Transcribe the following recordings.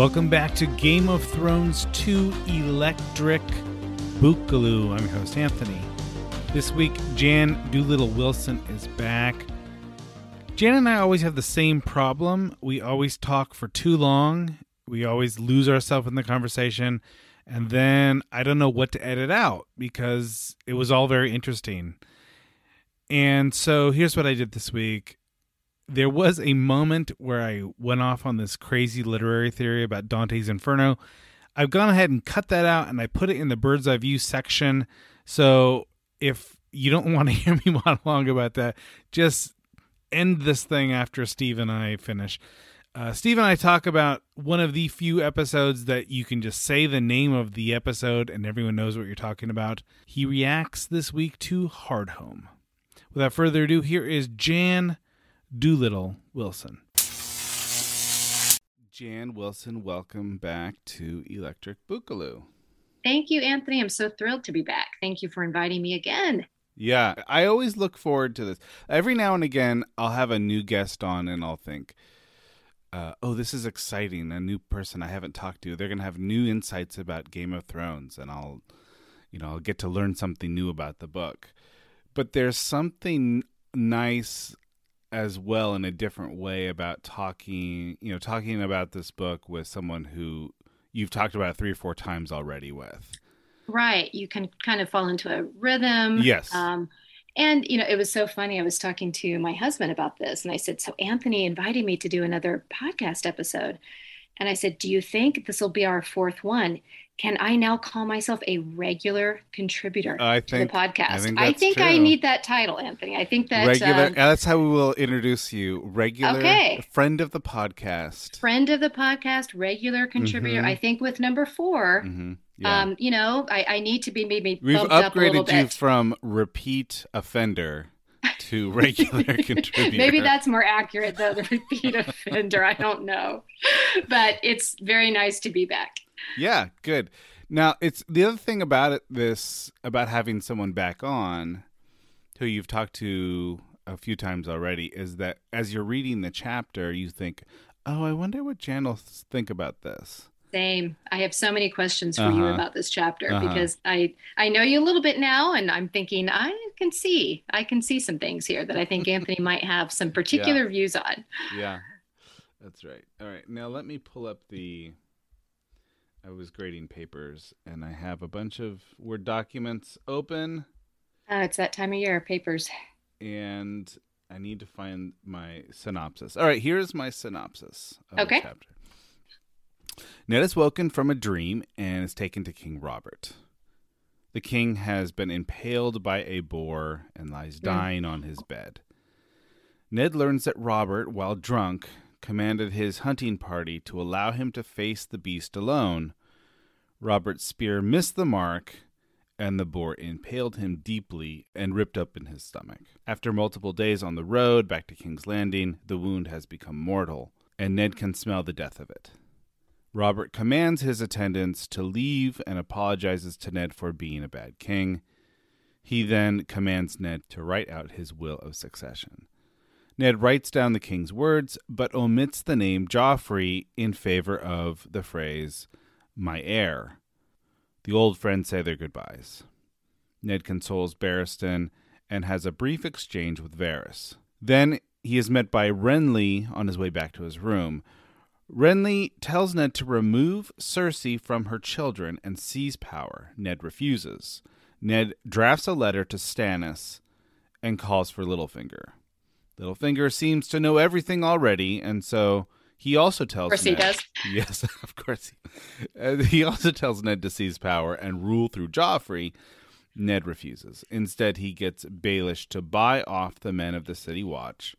Welcome back to Game of Thrones 2 Electric Boogaloo. I'm your host, Anthony. This week, Jan Doolittle Wilson is back. Jan and I always have the same problem. We always talk for too long, we always lose ourselves in the conversation, and then I don't know what to edit out because it was all very interesting. And so here's what I did this week there was a moment where I went off on this crazy literary theory about Dante's Inferno. I've gone ahead and cut that out and I put it in the bird's eye view section. So if you don't want to hear me monologue about that, just end this thing after Steve and I finish. Uh, Steve and I talk about one of the few episodes that you can just say the name of the episode and everyone knows what you're talking about. He reacts this week to Hardhome. Without further ado, here is Jan Doolittle Wilson. Jan Wilson, welcome back to Electric Boogaloo. Thank you, Anthony. I'm so thrilled to be back. Thank you for inviting me again. Yeah, I always look forward to this. Every now and again, I'll have a new guest on and I'll think, uh, oh, this is exciting. A new person I haven't talked to. They're going to have new insights about Game of Thrones and I'll, you know, I'll get to learn something new about the book. But there's something nice as well in a different way about talking, you know, talking about this book with someone who you've talked about three or four times already with. Right. You can kind of fall into a rhythm. Yes. Um, and, you know, it was so funny. I was talking to my husband about this, and I said, So Anthony invited me to do another podcast episode. And I said, Do you think this will be our fourth one? Can I now call myself a regular contributor I to think- the podcast? I think I true. need that title, Anthony. I think that regular. um, that's how we will introduce you. Regular Okay. friend of the podcast. friend of the podcast, regular contributor. Mhm. I think with number 4 hmm Yeah. um, you know, I, I need to be maybe We've bumped up a upgraded you from repeat offender to regular contributor. Maybe that's more accurate though, the repeat offender. I don't know. But it's very nice to be back. Yeah, good. Now, it's the other thing about it this about having someone back on who you've talked to a few times already is that as you're reading the chapter, you think, "Oh, I wonder what Jan will think about this." Same. I have so many questions for you Uh-huh. about this chapter Uh-huh. because I I know you a little bit now and I'm thinking I can see I can see some things here that I think Anthony might have some particular views on. Yeah, that's right. All right, now let me pull up the. I was grading papers, and I have a bunch of Word documents open, Uh, it's that time of year, papers. and I need to find my synopsis. All right, here's my synopsis of the Okay. chapter. Ned is woken from a dream and is taken to King Robert. The king has been impaled by a boar and lies dying on his bed. Ned learns that Robert, while drunk, commanded his hunting party to allow him to face the beast alone. Robert's spear missed the mark, and the boar impaled him deeply and ripped open his stomach. After multiple days on the road back to King's Landing, the wound has become mortal, and Ned can smell the death of it. Robert commands his attendants to leave and apologizes to Ned for being a bad king. He then commands Ned to write out his will of succession. Ned writes down the king's words, but omits the name Joffrey in favor of the phrase, my heir. The old friends say their goodbyes. Ned consoles Barristan and has a brief exchange with Varys. Then he is met by Renly on his way back to his room. Renly tells Ned to remove Cersei from her children and seize power. Ned refuses. Ned drafts a letter to Stannis and calls for Littlefinger. Littlefinger seems to know everything already, and so he also tells. Of course, he Ned- does. Yes, of course. He, uh, he also tells Ned to seize power and rule through Joffrey. Ned refuses. Instead, he gets Baelish to buy off the men of the City Watch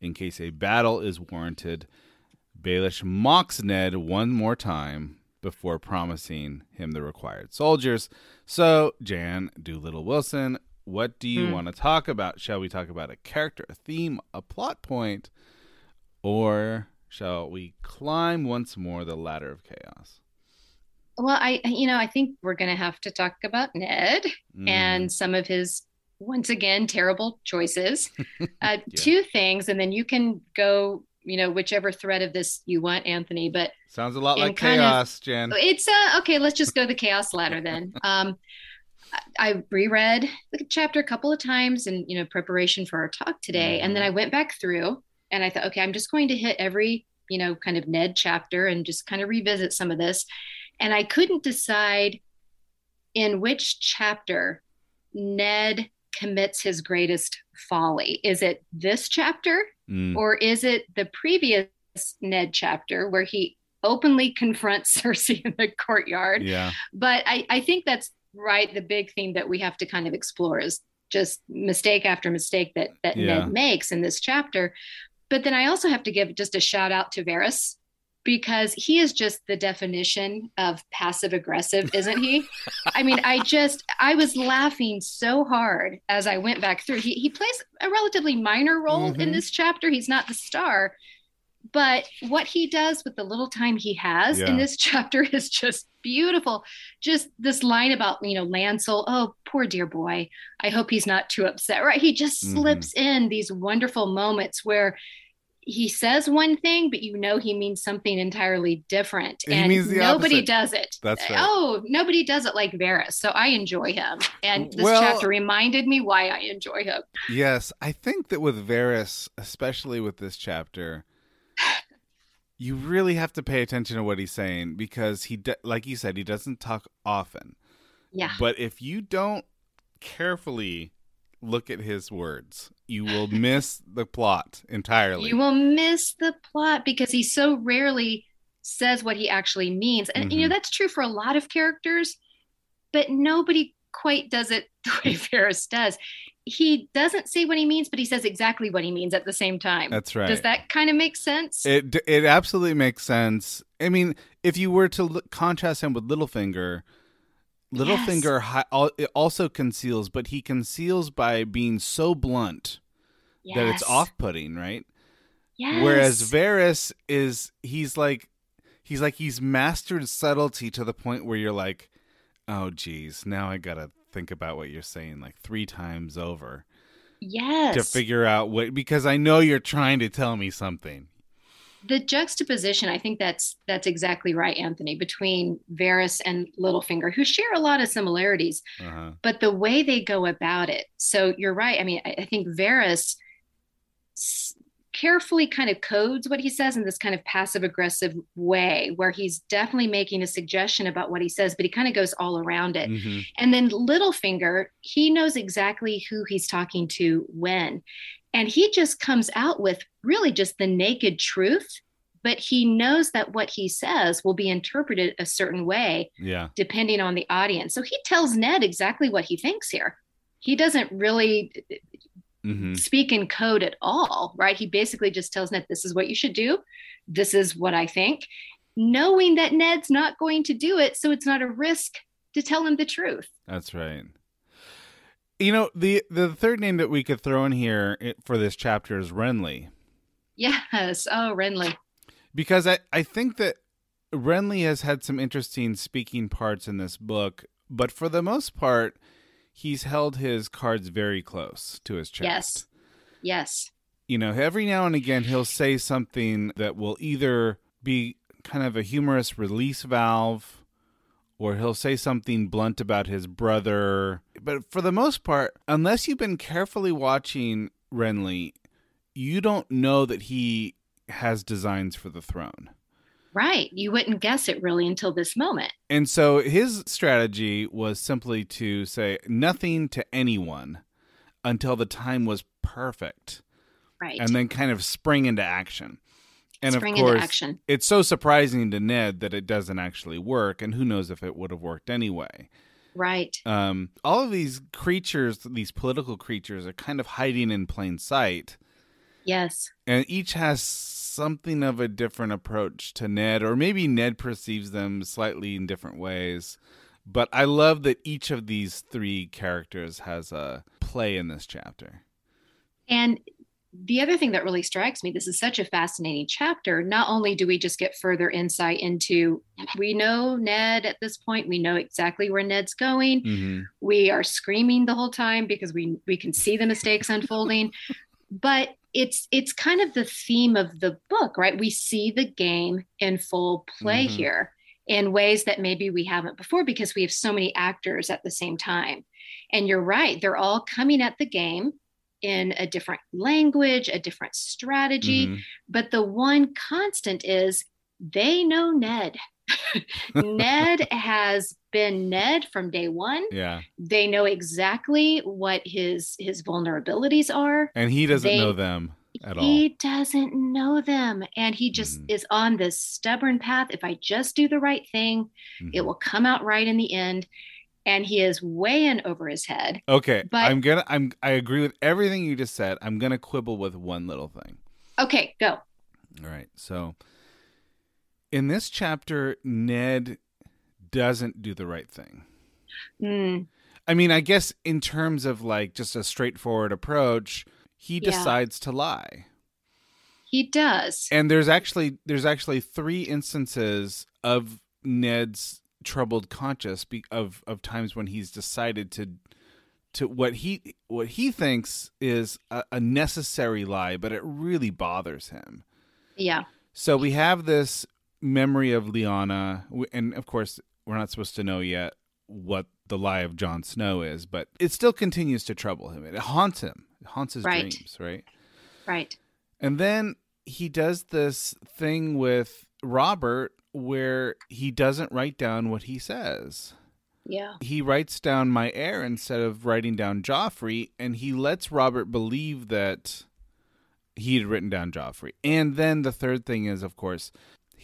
in case a battle is warranted. Baelish mocks Ned one more time before promising him the required soldiers. So, Jan Doolittle Wilson, what do you Hmm. want to talk about? Shall we talk about a character, a theme, a plot point, or shall we climb once more the ladder of chaos? Well, I, you know, I think we're going to have to talk about Ned Mm. and some of his, once again, terrible choices. Uh, Two things, and then you can go, you know, whichever thread of this you want, Anthony. But sounds a lot like kind of- chaos, Jan. it's uh, okay. Let's just go the chaos ladder then. Um, I reread the chapter a couple of times in you know preparation for our talk today, and then I went back through and I thought, okay, I'm just going to hit every you know kind of Ned chapter and just kind of revisit some of this, and I couldn't decide in which chapter Ned commits his greatest folly. Is it this chapter? Mm. or is it the previous Ned chapter where he openly confronts Cersei in the courtyard? Yeah. But I, I think that's right. The big theme that we have to kind of explore is just mistake after mistake that that Yeah. Ned makes in this chapter. But then I also have to give just a shout out to Varys because he is just the definition of passive aggressive, isn't he? I mean, I just I was laughing so hard as I went back through. He he plays a relatively minor role in Mhm. this chapter. He's not the star, but what he does with the little time he has Yeah. in this chapter is just beautiful. Just this line about, you know, Lancel, oh, poor dear boy. I hope he's not too upset. Right? He just Mhm. slips in these wonderful moments where he says one thing, but you know he means something entirely different. And nobody opposite. does it. That's right. Oh, nobody does it like Varys. So I enjoy him. And this Well- chapter reminded me why I enjoy him. Yes, I think that with Varys, especially with this chapter, you really have to pay attention to what he's saying because he, do- like you said, he doesn't talk often. Yeah. But if you don't carefully look at his words, you will miss the plot entirely. You will miss the plot because he so rarely says what he actually means. And you know, Mhm. that's true for a lot of characters, but nobody quite does it the way Varys does. He doesn't say what he means, but he says exactly what he means at the same time. That's right. Does that kind of make sense? It it absolutely makes sense. I mean, if you were to look, contrast him with Littlefinger, Littlefinger hi- al- also conceals, but he conceals by being so blunt that it's off-putting, right? Yes. Whereas Varys is he's like he's like he's mastered subtlety to the point where you're like, oh geez, now I gotta think about what you're saying like three times over yes. to figure out what because I know you're trying to tell me something. the juxtaposition i think that's that's exactly right anthony between Varys and littlefinger who share a lot of similarities Uh-huh. but the way they go about it so you're right i mean i, I think Varys carefully kind of codes what he says in this kind of passive aggressive way where he's definitely making a suggestion about what he says but he kind of goes all around it Mhm. and then Littlefinger, he knows exactly who he's talking to when. And he just comes out with really just the naked truth, but he knows that what he says will be interpreted a certain way Yeah. depending on the audience. So he tells Ned exactly what he thinks here. He doesn't really hmm speak in code at all, right? He basically just tells Ned, this is what you should do. This is what I think, knowing that Ned's not going to do it. So it's not a risk to tell him the truth. That's right. You know the the third name that we could throw in here for this chapter is Renly Yes. Oh, Renly. because I I think that Renly has had some interesting speaking parts in this book, but for the most part, he's held his cards very close to his chest. Yes. Yes. You know, every now and again he'll say something that will either be kind of a humorous release valve or he'll say something blunt about his brother. But for the most part, unless you've been carefully watching Renly, you don't know that he has designs for the throne. Right. You wouldn't guess it really until this moment. And so his strategy was simply to say nothing to anyone until the time was perfect Right. and then kind of spring into action. And Spring of into course, action. it's so surprising to Ned that it doesn't actually work, and who knows if it would have worked anyway. right. Um, all of these creatures, these political creatures, are kind of hiding in plain sight, Yes. and each has something of a different approach to Ned, or maybe Ned perceives them slightly in different ways. But I love that each of these three characters has a play in this chapter. And the other thing that really strikes me, this is such a fascinating chapter. Not only do we just get further insight into, we know Ned at this point, we know exactly where Ned's going. Mm-hmm. We are screaming the whole time because we we can see the mistakes unfolding. But it's it's kind of the theme of the book, right? We see the game in full play Mhm. here in ways that maybe we haven't before because we have so many actors at the same time. And you're right, they're all coming at the game in a different language, a different strategy. Mhm. But the one constant is they know Ned. Ned has been Ned from day one. Yeah, They know exactly what his his vulnerabilities are. and he doesn't They- know them at all. He doesn't know them. And he just Mhm. is on this stubborn path. If I just do the right thing, it Mhm. will come out right in the end. And he is way in over his head. Okay, But- I'm gonna. I'm. I agree with everything you just said. I'm gonna quibble with one little thing. Okay, go. All right. So, in this chapter, Ned doesn't do the right thing. Mm, I mean, I guess in terms of like just a straightforward approach, he Yeah. decides to lie. he does. And there's actually there's actually three instances of Ned's troubled conscience be- of of times when he's decided to to what he what he thinks is a, a necessary lie, but it really bothers him. Yeah. So we have this memory of Lyanna, and of course we're not supposed to know yet what the lie of Jon Snow is, but it still continues to trouble him. It haunts him. It haunts his Right. dreams, right? Right. And then he does this thing with Robert where he doesn't write down what he says. Yeah. He writes down my heir instead of writing down Joffrey, and he lets Robert believe that he had written down Joffrey. And then the third thing is, of course,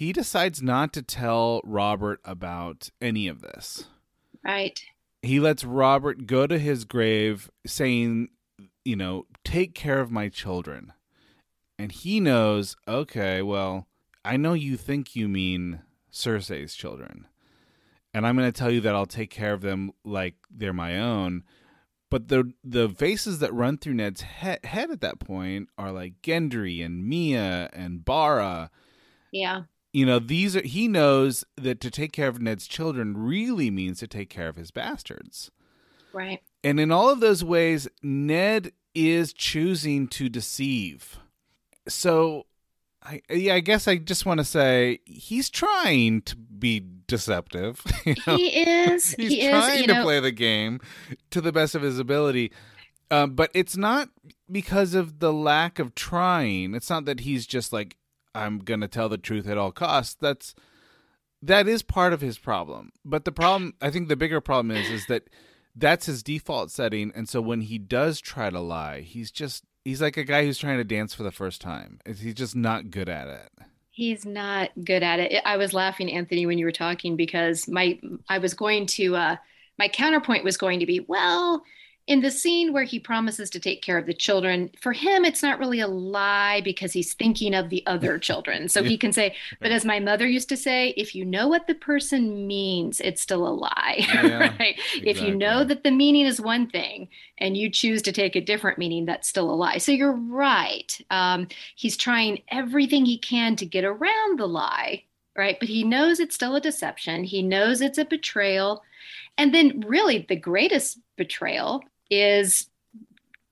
he decides not to tell Robert about any of this. Right. He lets Robert go to his grave saying, you know, take care of my children. And he knows, okay, well, I know you think you mean Cersei's children. And I'm going to tell you that I'll take care of them like they're my own. But the the faces that run through Ned's he- head at that point are like Gendry and Mya and Barra. Yeah. You know, these are he knows that to take care of Ned's children really means to take care of his bastards. Right. And in all of those ways, Ned is choosing to deceive. So, I yeah, I guess I just want to say he's trying to be deceptive. You know? He is. he's he trying is. To know, play the game to the best of his ability. Um, but it's not because of the lack of trying. It's not that he's just like, I'm gonna tell the truth at all costs. That's that is part of his problem. But the problem, I think, the bigger problem is, is that that's his default setting. And so when he does try to lie, he's just he's like a guy who's trying to dance for the first time. He's just not good at it. He's not good at it. I was laughing, Anthony, when you were talking because my I was going to uh my counterpoint was going to be, well, in the scene where he promises to take care of the children, for him it's not really a lie because he's thinking of the other children. So he can say, but as my mother used to say, if you know what the person means, it's still a lie. Yeah, right? If you know that the meaning is one thing and you choose to take a different meaning, that's still a lie. So you're right. Um, he's trying everything he can to get around the lie, right? But he knows it's still a deception. He knows it's a betrayal. And then, really, the greatest betrayal is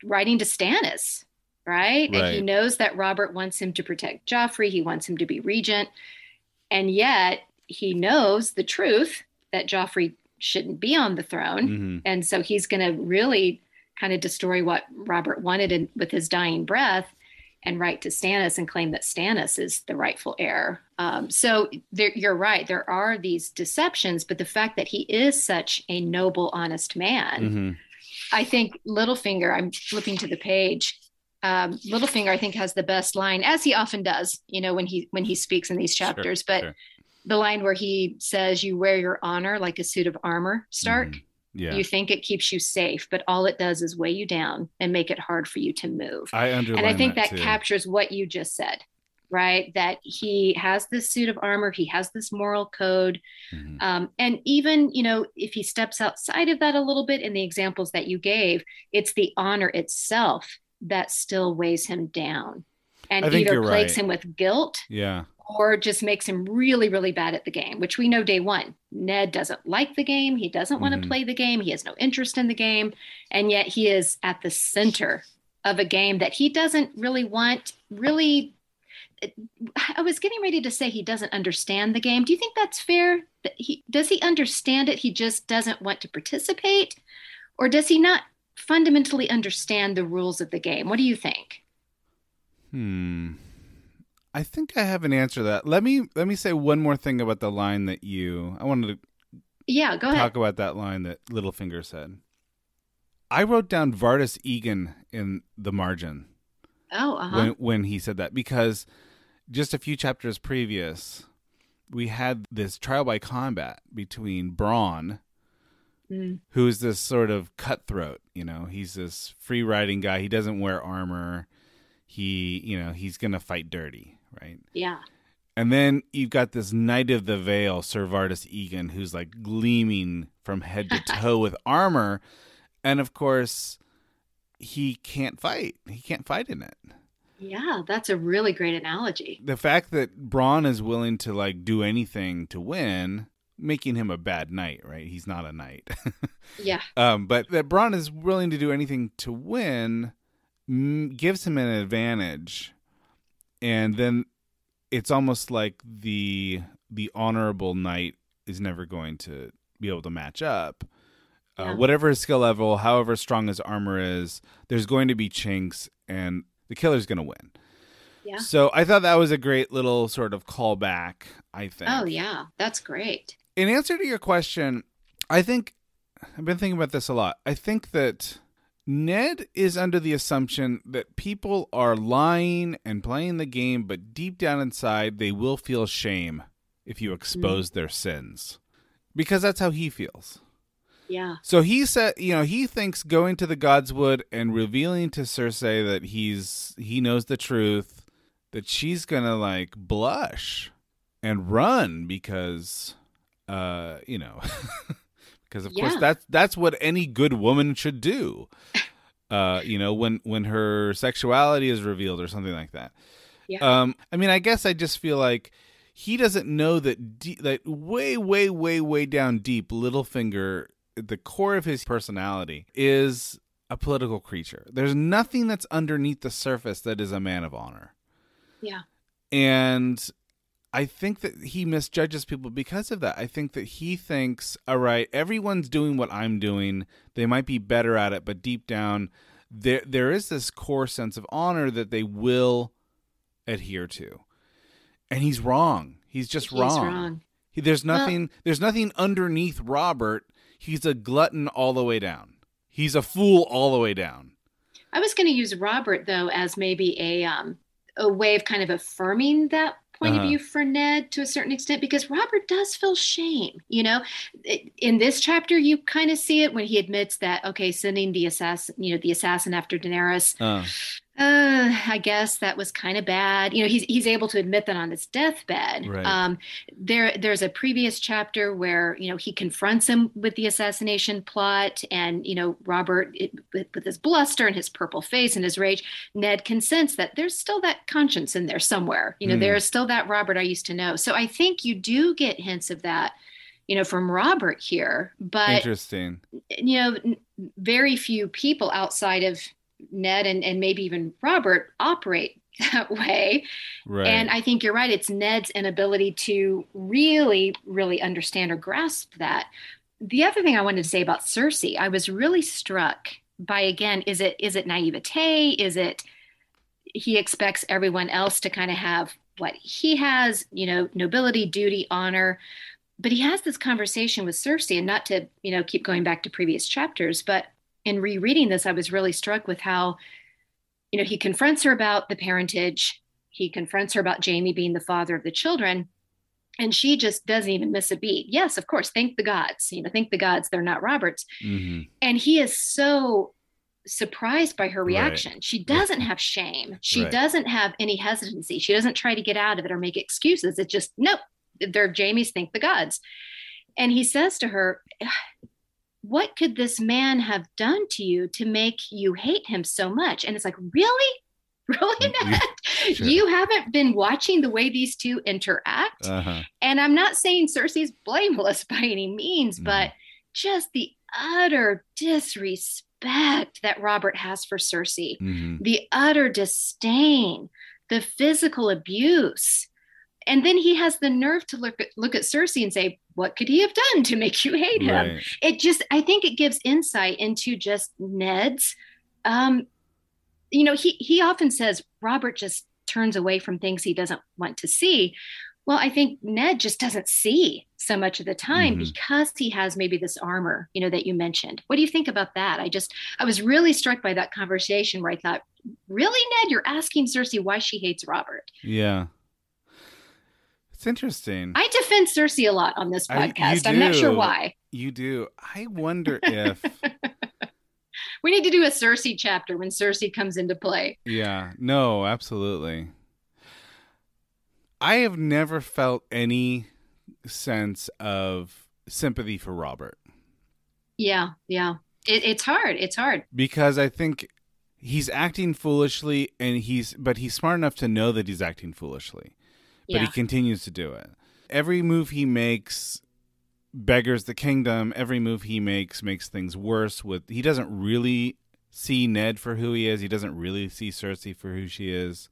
writing to Stannis, right? And he knows that Robert wants him to protect Joffrey, he wants him to be regent. And yet, he knows the truth that Joffrey shouldn't be on the throne. hmm And so he's going to really kind of destroy what Robert wanted in, with his dying breath and write to Stannis and claim that Stannis is the rightful heir. Um, so there, you're right. There are these deceptions, but the fact that he is such a noble, honest man hmm I think Littlefinger, I'm flipping to the page. Um, Littlefinger, I think, has the best line, as he often does, you know, when he when he speaks in these chapters. Sure, but sure. the line where he says, "You wear your honor like a suit of armor, Stark." Mhm. Yeah. You think it keeps you safe, but all it does is weigh you down and make it hard for you to move. I underline and I think that, too. captures what you just said, right? That he has this suit of armor, he has this moral code. Mhm. Um, and even, you know, if he steps outside of that a little bit in the examples that you gave, it's the honor itself that still weighs him down and either plagues right. him with guilt Yeah. or just makes him really, really bad at the game, which we know day one. Ned doesn't like the game. He doesn't want Mhm. to play the game. He has no interest in the game. And yet he is at the center of a game that he doesn't really want, really. I was getting ready to say he doesn't understand the game. Do you think that's fair? That he does he understand it? He just doesn't want to participate, or does he not fundamentally understand the rules of the game? What do you think? Hmm. I think I have an answer to that. Let me let me say one more thing about the line that you. I wanted to Yeah, go ahead. talk about that line that Littlefinger said. I wrote down Vardis Egen in the margin oh, uh huh. when when he said that because just a few chapters previous, we had this trial by combat between Bronn, Mm. who's this sort of cutthroat. You know, he's this free riding guy. He doesn't wear armor. He, you know, he's gonna fight dirty, right? Yeah. And then you've got this Knight of the Veil, Sir Vardis Egen, who's like gleaming from head to toe with armor. And of course, he can't fight. He can't fight in it. Yeah, that's a really great analogy. The fact that Bronn is willing to like do anything to win, making him a bad knight, right? He's not a knight. Yeah. um, but that Bronn is willing to do anything to win mm, gives him an advantage. And then it's almost like the the honorable knight is never going to be able to match up. Uh, Yeah. whatever his skill level, however strong his armor is, there's going to be chinks, and the killer's going to win. Yeah. So I thought that was a great little sort of callback. I think. Oh, yeah. That's great. In answer to your question, I think I've been thinking about this a lot. I think that Ned is under the assumption that people are lying and playing the game, but deep down inside, they will feel shame if you mm-hmm. expose their sins. Because that's how he feels. Yeah. So he said, you know, he thinks going to the Godswood and revealing to Cersei that he's he knows the truth, that she's gonna like blush and run because, uh, you know, because of course that's that's what any good woman should do. Uh, you know, when when her sexuality is revealed or something like that. Yeah. Um, I mean, I guess I just feel like he doesn't know that de- that way, way, way, way down deep, Littlefinger, the core of his personality, is a political creature. There's nothing that's underneath the surface that is a man of honor, Yeah. and I think that he misjudges people because of that. I think that he thinks, all right, everyone's doing what I'm doing. They might be better at it, but deep down, there there is this core sense of honor that they will adhere to. And he's wrong. He's just He's wrong. wrong. He, there's Well- nothing there's nothing underneath Robert. He's a glutton all the way down. He's a fool all the way down. I was going to use Robert though as maybe a um a way of kind of affirming that point Uh-huh. of view for Ned to a certain extent because Robert does feel shame. You know, in this chapter you kind of see it when he admits that okay, sending the assassin, you know, the assassin after Daenerys, Uh, uh, I guess that was kind of bad. You know, he's he's able to admit that on his deathbed. Right. Um, there there's a previous chapter where you know he confronts him with the assassination plot, and you know Robert it, with, with his bluster and his purple face and his rage, Ned can sense that there's still that conscience in there somewhere. You know, Hmm. there is still that Robert I used to know. So I think you do get hints of that. You know, from Robert here, but interesting. you know, very few people outside of Ned and, and maybe even Robert operate that way. Right. And I think you're right. It's Ned's inability to really, really understand or grasp that. The other thing I wanted to say about Cersei, I was really struck by again, is it is it naivete? Is it he expects everyone else to kind of have what he has, you know, nobility, duty, honor. But he has this conversation with Cersei, and not to, you know, keep going back to previous chapters, but in rereading this, I was really struck with how, you know, he confronts her about the parentage. He confronts her about Jaime being the father of the children. And she just doesn't even miss a beat. Yes, of course, thank the gods. You know, thank the gods they're not Roberts. Mm-hmm. And he is so surprised by her Right. reaction. She doesn't have shame. She Right. doesn't have any hesitancy. She doesn't try to get out of it or make excuses. It's just, nope, they're Jaime's thank the gods. And he says to her, What could this man have done to you to make you hate him so much? And it's like, Really? Really, Mm, Ned? sure. You haven't been watching the way these two interact? Uh-huh. And I'm not saying Cersei's blameless by any means, Mhm. but just the utter disrespect that Robert has for Cersei, hmm the utter disdain, the physical abuse. And then he has the nerve to look at look at Cersei and say, What could he have done to make you hate him? Right. It just I think it gives insight into just Ned's um you know, he he often says Robert just turns away from things he doesn't want to see. Well, I think Ned just doesn't see so much of the time Mhm. because he has maybe this armor, you know, that you mentioned. What do you think about that? I just I was really struck by that conversation where I thought, really, Ned, you're asking Cersei why she hates Robert. Yeah. It's interesting. I defend Cersei a lot on this podcast. I'm not sure why. you do. I wonder if We need to do a Cersei chapter when Cersei comes into play. Yeah, no, absolutely. I have never felt any sense of sympathy for Robert Yeah, yeah. It, it's hard. It's hard. because I think he's acting foolishly and he's but he's smart enough to know that he's acting foolishly. But he continues to do it. Every move he makes beggars the kingdom. Every move he makes makes things worse with he doesn't really see Ned for who he is. He doesn't really see Cersei for who she is.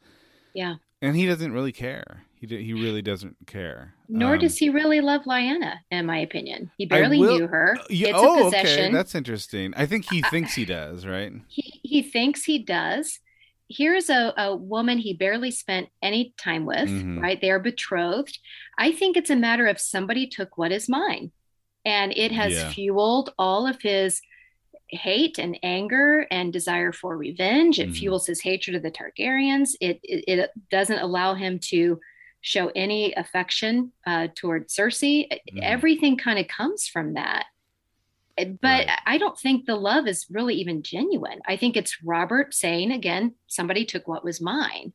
Yeah. and he doesn't really care. He d- he really doesn't care. Nor Um, does he really love Lyanna, in my opinion. He barely will- knew her. Yeah, it's oh, a possession. okay, that's interesting. I think he thinks he does, right? he, he thinks he does. Here's a, a woman he barely spent any time with, Mhm. right? They're betrothed. I think it's a matter of somebody took what is mine. And it has Yeah. fueled all of his hate and anger and desire for revenge. It Mhm. fuels his hatred of the Targaryens. It, it, it doesn't allow him to show any affection uh, toward Cersei. Mhm. Everything kind of comes from that. But Right. I don't think the love is really even genuine. I think it's Robert saying again, somebody took what was mine.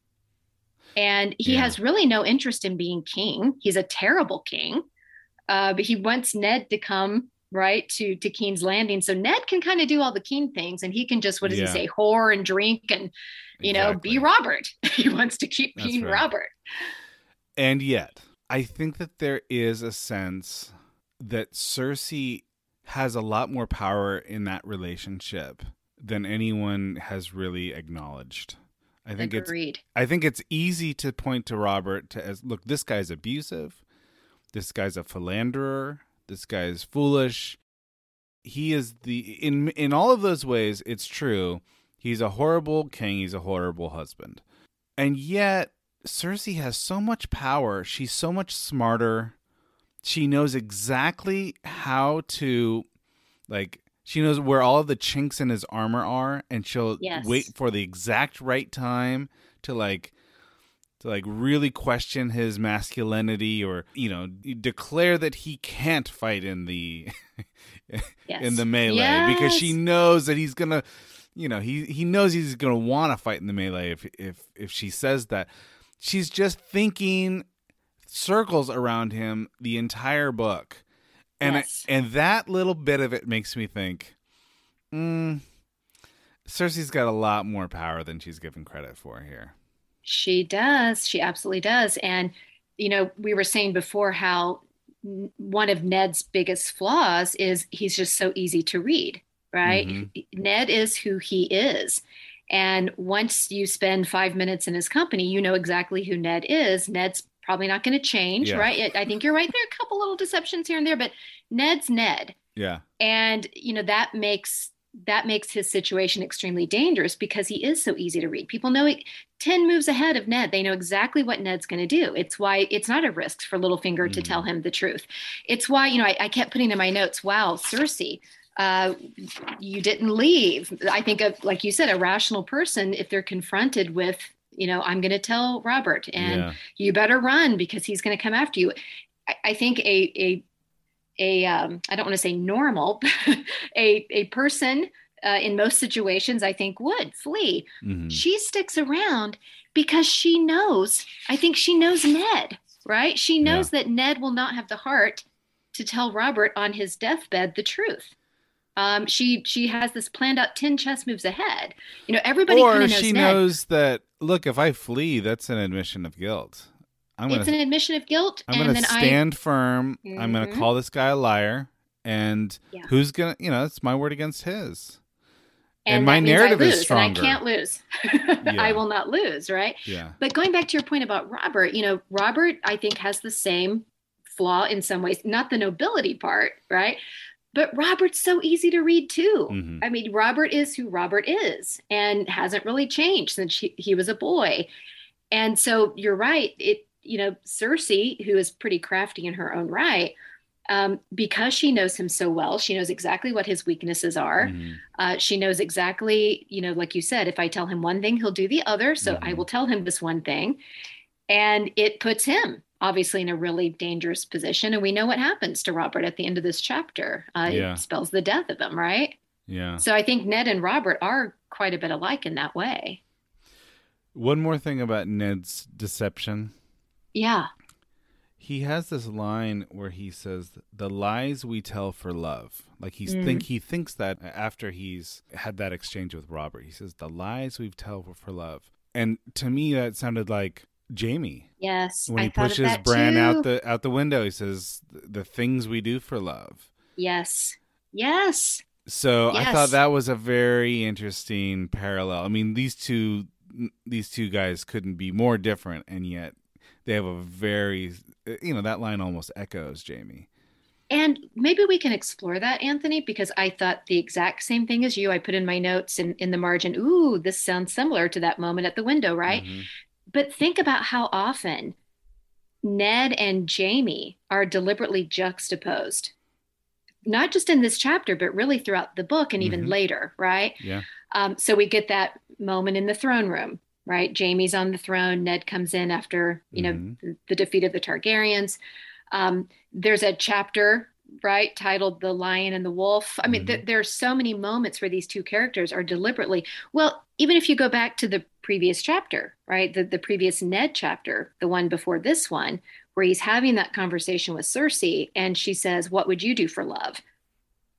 And he Yeah. has really no interest in being king. He's a terrible king. Uh, but he wants Ned to come right to to King's Landing, so Ned can kind of do all the Keen things, and he can just what does Yeah. he say, whore and drink, and you know, be Robert. he wants to keep That's being right. Robert. And yet, I think that there is a sense that Cersei has a lot more power in that relationship than anyone has really acknowledged. I think it's I think it's easy to point to Robert to as look, this guy's abusive, this guy's a philanderer, this guy is foolish. He is the in in all of those ways, it's true. He's a horrible king, he's a horrible husband. And yet Cersei has so much power. She's so much smarter. She knows exactly how to like she knows where all of the chinks in his armor are and she'll Yes. wait for the exact right time to like to like really question his masculinity or you know declare that he can't fight in the Yes. in the melee because she knows that he's gonna you know he he knows he's gonna want to fight in the melee if if if she says that she's just thinking circles around him the entire book and Yes. and that little bit of it makes me think mm, Cersei's got a lot more power than she's given credit for here She does. She absolutely does. And, you know, we were saying before how one of Ned's biggest flaws is he's just so easy to read, right? Mhm. Ned is who he is. And once you spend five minutes in his company, you know exactly who Ned is. Ned's probably not going to change, Yeah. right? I think you're right. There are a couple little deceptions here and there, but Ned's Ned yeah and you know that makes that makes his situation extremely dangerous because he is so easy to read people know it 10 moves ahead of ned they know exactly what ned's going to do it's why it's not a risk for littlefinger to Mhm. tell him the truth it's why you know I, I kept putting in my notes wow cersei uh, you didn't leave. I think, of, like you said, a rational person, if they're confronted with, you know, I'm going to tell Robert, and Yeah. you better run because he's going to come after you. I, I think a a a um, I don't want to say normal, a a person uh, in most situations, I think would flee. Mhm. She sticks around because she knows. I think she knows Ned, right? She knows that Ned will not have the heart to tell Robert on his deathbed the truth. Um, she she has this planned out ten chess moves ahead. You know, everybody kind of knows she Ned. knows that look, if I flee, that's an admission of guilt. I'm it's an gonna admission of guilt, I'm gonna then stand firm. I'm gonna Mhm. call this guy a liar, and Yeah. who's gonna you know it's my word against his. And and my I narrative is stronger. And I can't lose. Yeah. I will not lose, right? Yeah. But going back to your point about Robert, you know, Robert, I think, has the same flaw in some ways, not the nobility part, right? But Robert's so easy to read too. Mhm. I mean, Robert is who Robert is and hasn't really changed since he, he was a boy. And so you're right. It, you know, Cersei, who is pretty crafty in her own right, um, because she knows him so well, she knows exactly what his weaknesses are. Mhm. Uh, she knows exactly, you know, like you said, if I tell him one thing, he'll do the other. So I Mhm. will tell him this one thing. And it puts him obviously in a really dangerous position. And we know what happens to Robert at the end of this chapter. Uh, Yeah. It spells the death of him, right? Yeah. So I think Ned and Robert are quite a bit alike in that way. One more thing about Ned's deception. Yeah. He has this line where he says, "The lies we tell for love." Like he's Mm. think he thinks that after he's had that exchange with Robert, he says, "The lies we've tell for love." And to me, that sounded like Jaime Yes. when I he pushes Bran too. out the out the window. He says, "The things we do for love." Yes. Yes. So I thought that was a very interesting parallel. I mean, these two these two guys couldn't be more different, and yet they have a very you know that line almost echoes Jaime. And maybe we can explore that, Anthony, because I thought the exact same thing as you. I put in my notes in, in the margin, ooh, this sounds similar to that moment at the window, right? Mhm. But think about how often Ned and Jaime are deliberately juxtaposed, not just in this chapter, but really throughout the book and even Mhm. later, right? Yeah, Um, so we get that moment in the throne room, right? Jaime's on the throne. Ned comes in after, you know, Mhm. the, the defeat of the Targaryens. Um, there's a chapter, right, titled "The Lion and the Wolf." I mean, th- there are so many moments where these two characters are deliberately. Well, even if you go back to the previous chapter, right, the the previous Ned chapter, the one before this one, where he's having that conversation with Cersei, and she says, "What would you do for love?"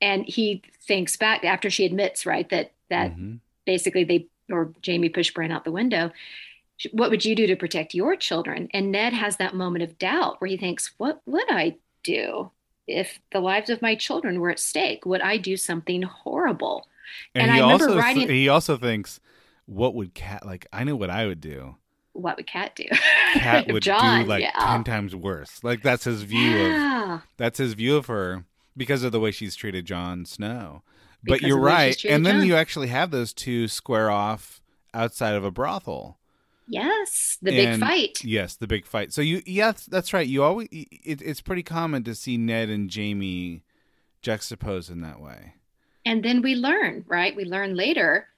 And he thinks back after she admits, right, that that Mhm. basically they or Jaime pushed Bran out the window. What would you do to protect your children? And Ned has that moment of doubt where he thinks, What would I do if the lives of my children were at stake? Would I do something horrible? and, And he I remember also writing- he also thinks, "What would Cat like?" I know what I would do. What would Cat do? Cat would John, do like yeah. ten times worse. Like that's his view of that's his view of her because of the way she's treated Jon Snow. But Because you're of the way she's right, and then you actually have those two square off outside of a brothel. Yes, the big fight. Yes, the big fight. So you, yes, that's right. You always, it, it's pretty common to see Ned and Jaime juxtaposed in that way. And then we learn, right? We learn later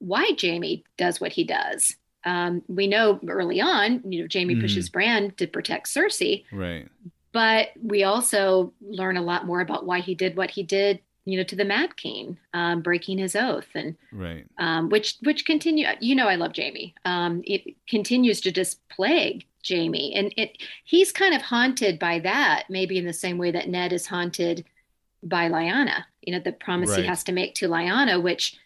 why Jaime does what he does. Um, we know early on, you know, Jaime Mhm. pushes Bran to protect Cersei, Right. but we also learn a lot more about why he did what he did you know to the mad king um, breaking his oath and Right. um, which which continue you know i love jaime um, it continues to just plague jaime and it he's kind of haunted by that maybe in the same way that ned is haunted by lyanna you know the promise Right. he has to make to lyanna which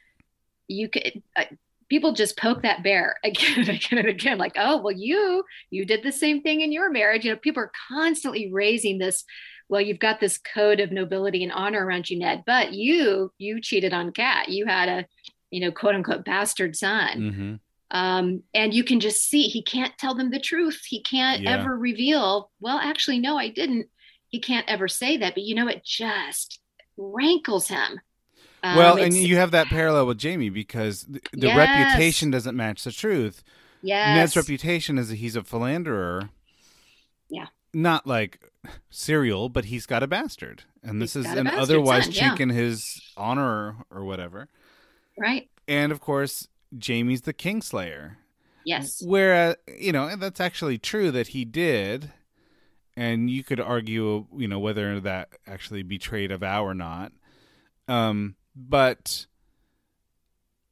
you could uh, people just poke that bear again and again and again like oh well you you did the same thing in your marriage. You know people are constantly raising this well you've got this code of nobility and honor around you ned but you you cheated on cat you had a you know quote unquote bastard son. Mm-hmm. um, and you can just see he can't tell them the truth. He can't Yeah. ever reveal well actually no i didn't. He can't ever say that but you know it just rankles him Um, well, and you have that parallel with Jaime because the, the Yes. reputation doesn't match the truth. yes Ned's reputation is that he's a philanderer. Yeah. not like serial, but he's got a bastard, and this He's is an otherwise son, yeah. chink in his honor or whatever. Right. And of course, Jaime's the Kingslayer. Yes. Whereas, you know, and that's actually true that he did. And you could argue, you know, whether that actually betrayed a vow or not. Um, but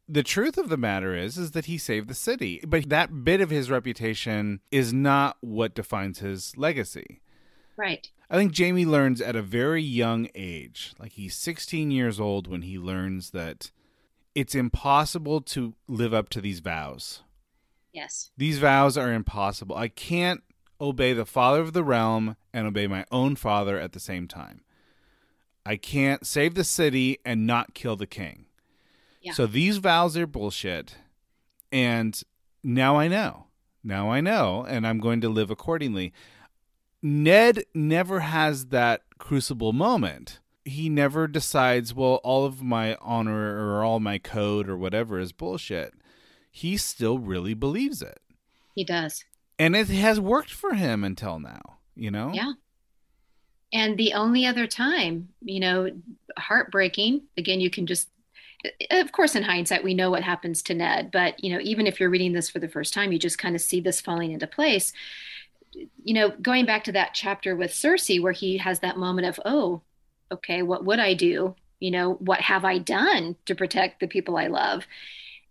the truth of the matter is, is that he saved the city. But that bit of his reputation is not what defines his legacy. Right. I think Jaime learns at a very young age, like he's 16 years old when he learns that it's impossible to live up to these vows. Yes. These vows are impossible. I can't obey the father of the realm and obey my own father at the same time. I can't save the city and not kill the king. Yeah. So these vows are bullshit. And now I know. Now I know, and I'm going to live accordingly. Ned never has that crucible moment. He never decides, well, all of my honor or all my code or whatever is bullshit. He still really believes it. He does. And it has worked for him until now, you know? Yeah. And the only other time, you know, heartbreaking, again, you can just, of course, in hindsight, we know what happens to Ned, but, you know, even if you're reading this for the first time, you just kind of see this falling into place. You know, going back to that chapter with Cersei, where he has that moment of, oh, okay, what would I do? You know, what have I done to protect the people I love?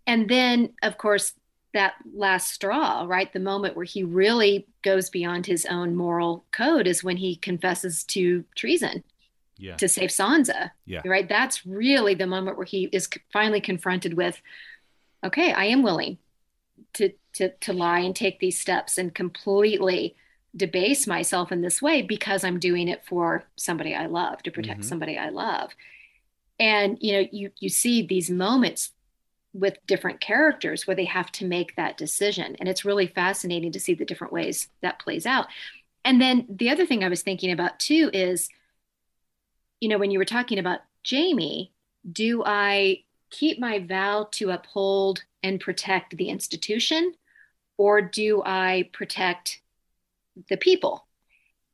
And then, of course, that last straw, right? The moment where he really goes beyond his own moral code is when he confesses to treason Yeah. to save Sansa. Yeah. Right. That's really the moment where he is finally confronted with, okay, I am willing to to to lie and take these steps and completely debase myself in this way because I'm doing it for somebody I love, to protect Mhm. somebody I love. And you know, you you see these moments with different characters where they have to make that decision. And it's really fascinating to see the different ways that plays out. And then the other thing I was thinking about too is, you know, when you were talking about Jaime, do I keep my vow to uphold and protect the institution, or do I protect the people?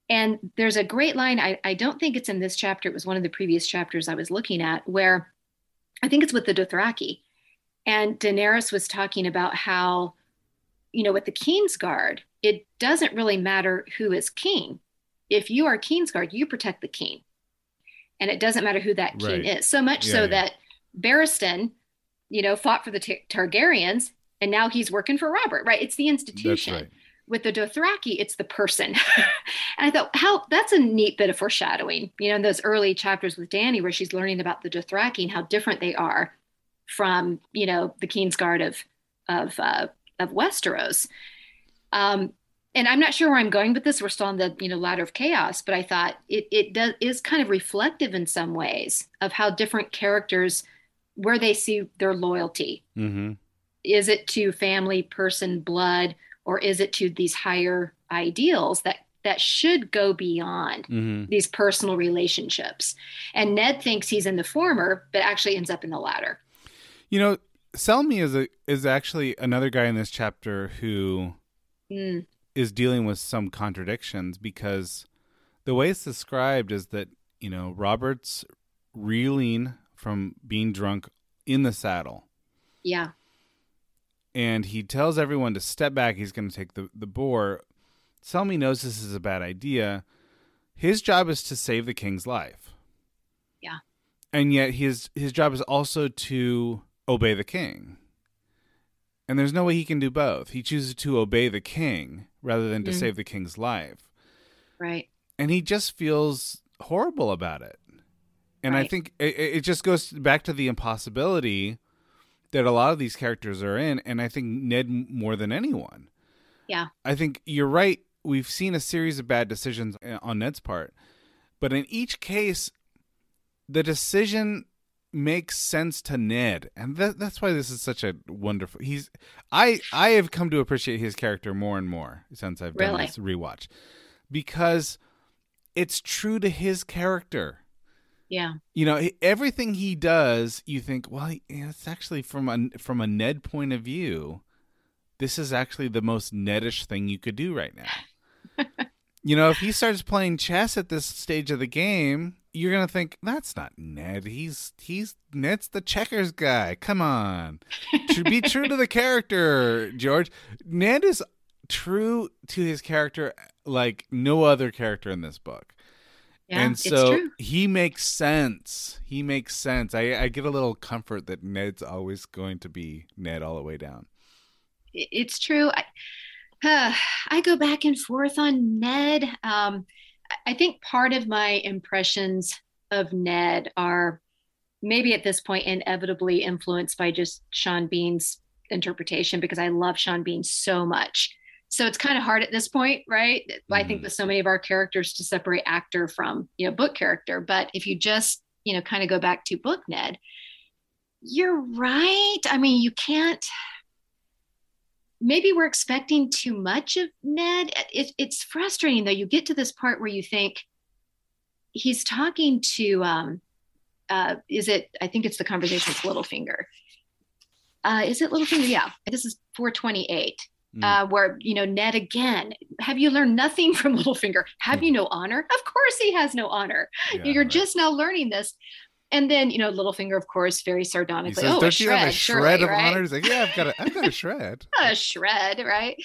And there's a great line, I, I don't think it's in this chapter, it was one of the previous chapters I was looking at, where I think it's with the Dothraki. And Daenerys was talking about how, you know, with the Kingsguard, it doesn't really matter who is king. If you are Kingsguard, you protect the king. And it doesn't matter who that king Right. is. So much Yeah, so yeah. that Barristan, you know, fought for the Tar- Targaryens and now he's working for Robert, right? It's the institution. right. With the Dothraki, it's the person. and I thought, how that's a neat bit of foreshadowing, you know, in those early chapters with Dany, where she's learning about the Dothraki and how different they are from, you know, the Kingsguard of of uh, of Westeros. Um, and I'm not sure where I'm going with this. We're still on the you know ladder of chaos, but I thought it it does is kind of reflective in some ways of how different characters where they see their loyalty Mm-hmm. is it to family person blood or is it to these higher ideals that that should go beyond Mm-hmm. these personal relationships and ned thinks he's in the former but actually ends up in the latter You know, Selmy is a is actually another guy in this chapter who Mm, is dealing with some contradictions because the way it's described is that you know Robert's reeling from being drunk in the saddle, yeah and he tells everyone to step back. He's going to take the the boar. Selmy knows this is a bad idea. His job is to save the king's life. Yeah. and yet his his job is also to obey the king. And there's no way he can do both. He chooses to obey the king rather than to Mhm. save the king's life. right And he just feels horrible about it. And I think it, it just goes back to the impossibility that a lot of these characters are in. And I think Ned more than anyone. yeah I think you're right. We've seen a series of bad decisions uh, on Ned's part. But in each case, the decision makes sense to Ned, and that, that's why this is such a wonderful. He's I I have come to appreciate his character more and more since I've done Really? this rewatch, because it's true to his character. yeah You know, everything he does, you think, well, it's actually from a from a Ned point of view. This is actually the most Nedish thing you could do right now. You know, if he starts playing chess at this stage of the game, you're gonna think that's not Ned. He's he's Ned's the checkers guy. Come on, to be true to the character, George. Ned is true to his character like no other character in this book. Yeah, and it's so true. he makes sense. He makes sense. I, I get a little comfort that Ned's always going to be Ned all the way down. It's true. I, uh, I go back and forth on Ned. Um, I- think part of my impressions of Ned are maybe at this point inevitably influenced by just Sean Bean's interpretation because I love Sean Bean so much. So it's kind of hard at this point, right? I think mm. with so many of our characters to separate actor from, you know, book character. But if you just, you know, kind of go back to book Ned, you're right. I mean, you can't maybe we're expecting too much of Ned. It, it's frustrating though. You get to this part where you think he's talking to, um, uh, is it, I think it's the conversation with Littlefinger. Uh, is it Littlefinger? Yeah, this is 428. Mm. Uh, where you know Ned again. Have you learned nothing from Littlefinger? Have you no honor? Of course he has no honor. Yeah, You're right. just now learning this. And then you know Littlefinger, of course, very sardonically. says, oh, "Don't you have a shred, shred surely, of right? honor?" He's like, "Yeah, I've got a, I've got a shred." a shred, right?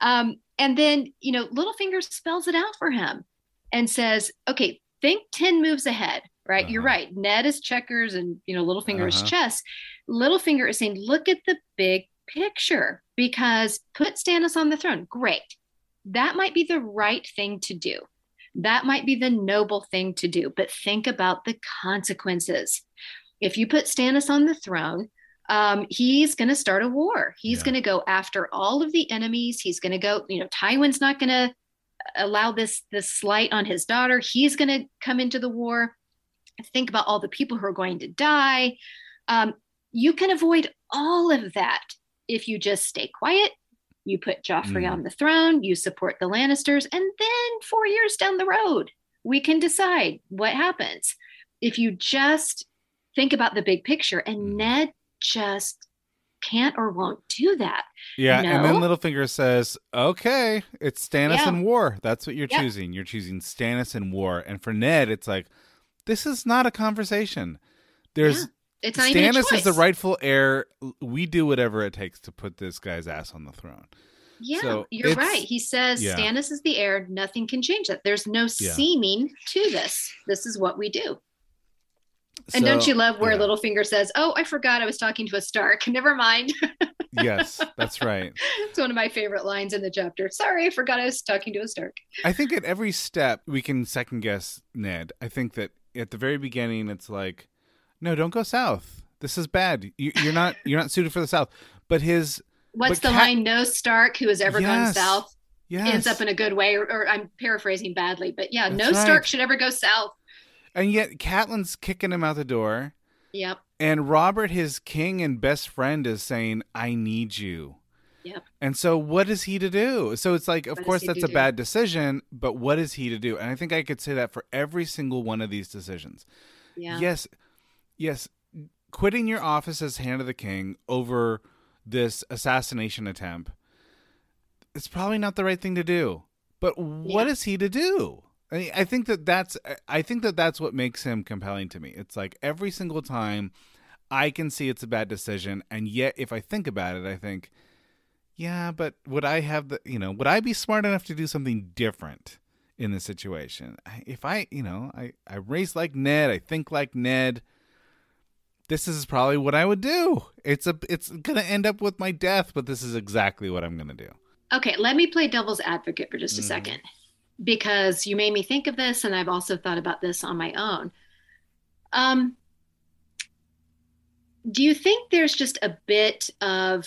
Um, and then, you know, Littlefinger spells it out for him and says, okay, think 10 moves ahead, right? You're Uh-huh. right. Ned is checkers and, you know, Littlefinger is Uh-huh. chess. Littlefinger is saying, look at the big picture because put Stannis on the throne. Great. That might be the right thing to do. That might be the noble thing to do, but think about the consequences. If you put Stannis on the throne, um, he's going to start a war. He's Yeah. going to go after all of the enemies. He's going to go, you know, Tywin's not going to allow this this slight on his daughter. He's going to come into the war. Think about all the people who are going to die. Um, you can avoid all of that if you just stay quiet. You put Joffrey Mm. on the throne. You support the Lannisters, and then four years down the road, we can decide what happens. If you just think about the big picture, and Mm. Ned just can't or won't do that. Yeah, and then No. Littlefinger says, "Okay, it's Stannis Yeah. and war. That's what you're Yep. choosing. You're choosing Stannis and war." And for Ned, it's like, this is not a conversation. There's Yeah. It's not even a Stannis is the rightful heir. We do whatever it takes to put this guy's ass on the throne. Yeah, So you're right. He says yeah. Stannis is the heir. Nothing can change that. There's no Yeah. seeming to this. This is what we do. And don't you love where yeah. Littlefinger says, "Oh, I forgot I was talking to a Stark. Never mind." yes, that's right. it's one of my favorite lines in the chapter. Sorry, I forgot I was talking to a Stark. I think at every step we can second guess Ned. I think that at the very beginning it's like, no, don't go south. This is bad. You, you're not you're not suited for the south. But his What's But the Cat- line? No Stark who has ever gone south yes, ends up in a good way. Or, or I'm paraphrasing badly, but yeah, That's no Stark should ever go south. and yet Catelyn's kicking him out the door, Yep. and Robert, his king and best friend, is saying, "I need you." Yep. And so, what is he to do? So it's like, of What course, that's a do? bad decision, but what is he to do? And I think I could say that for every single one of these decisions. Yeah. Yes, yes. Quitting your office as Hand of the King over this assassination attempt, it's probably not the right thing to do. But what Yeah. is he to do? I, mean, I think that that's I think that that's what makes him compelling to me. It's like every single time I can see it's a bad decision, and yet if I think about it, I think, yeah, but would I have the you know would I be smart enough to do something different in this situation? If I you know I I race like Ned, I think like Ned. This is probably what I would do. It's a it's gonna end up with my death, but this is exactly what I'm gonna do. Okay, let me play devil's advocate for just a Mhm. second because you made me think of this, and I've also thought about this on my own. Um, do you think there's just a bit of,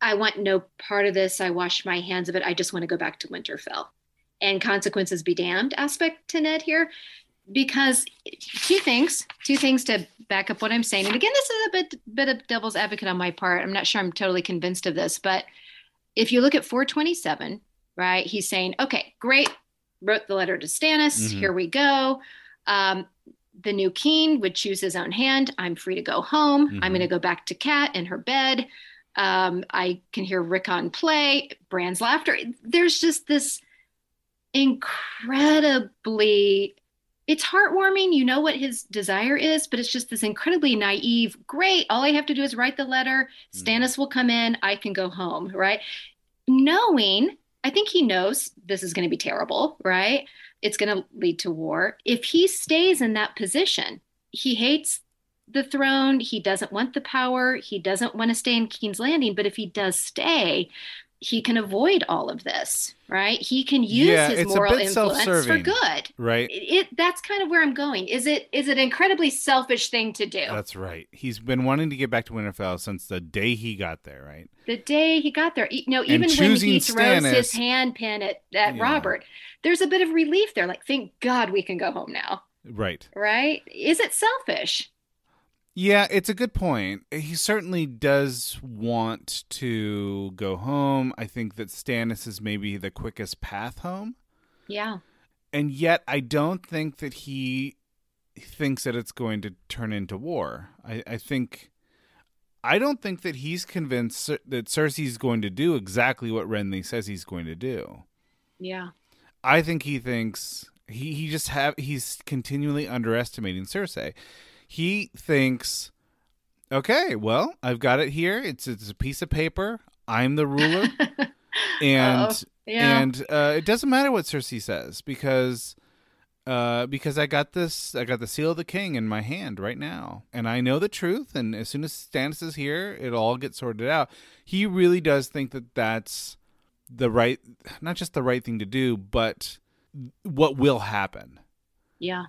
I want no part of this, I wash my hands of it, I just want to go back to Winterfell, and consequences be damned aspect to Ned here? Because two things, two things to back up what I'm saying. And again, this is a bit bit of devil's advocate on my part. I'm not sure I'm totally convinced of this, but if you look at 427, right, he's saying, okay, great, wrote the letter to Stannis. Mhm. Here we go. Um, the new king would choose his own hand. I'm free to go home. I'm Mhm. going to go back to Kat in her bed. Um, I can hear Rickon play, Bran's laughter. There's just this incredibly it's heartwarming. You know what his desire is, but it's just this incredibly naive, great. All I have to do is write the letter. Mm. Stannis will come in. I can go home, right? Knowing, I think he knows this is going to be terrible, right? It's going to lead to war. If he stays in that position, he hates the throne. He doesn't want the power. He doesn't want to stay in King's Landing. But if he does stay, he can avoid all of this, right? He can use Yeah, his moral influence for good. Right. It, it that's kind of where I'm going. Is it is it an incredibly selfish thing to do? That's right. He's been wanting to get back to Winterfell since the day he got there, right? the day he got there, you know, even when he throws his Stannis- hand pin at, at Yeah. Robert, there's a bit of relief there. Like, thank God we can go home now, Right. right? Is it selfish? Yeah, it's a good point. He certainly does want to go home. I think that Stannis is maybe the quickest path home. Yeah. And yet I don't think that he thinks that it's going to turn into war. I, I think I don't think that he's convinced that Cersei's going to do exactly what Renly says he's going to do. Yeah. I think he thinks he, he just have he's continually underestimating Cersei. He thinks, okay, well, I've got it here. It's it's a piece of paper. I'm the ruler, and Yeah. and uh, it doesn't matter what Cersei says because uh, because I got this, I got the seal of the king in my hand right now, and I know the truth. And as soon as Stannis is here, it'll all get sorted out. He really does think that that's the right, not just the right thing to do, but what will happen. yeah.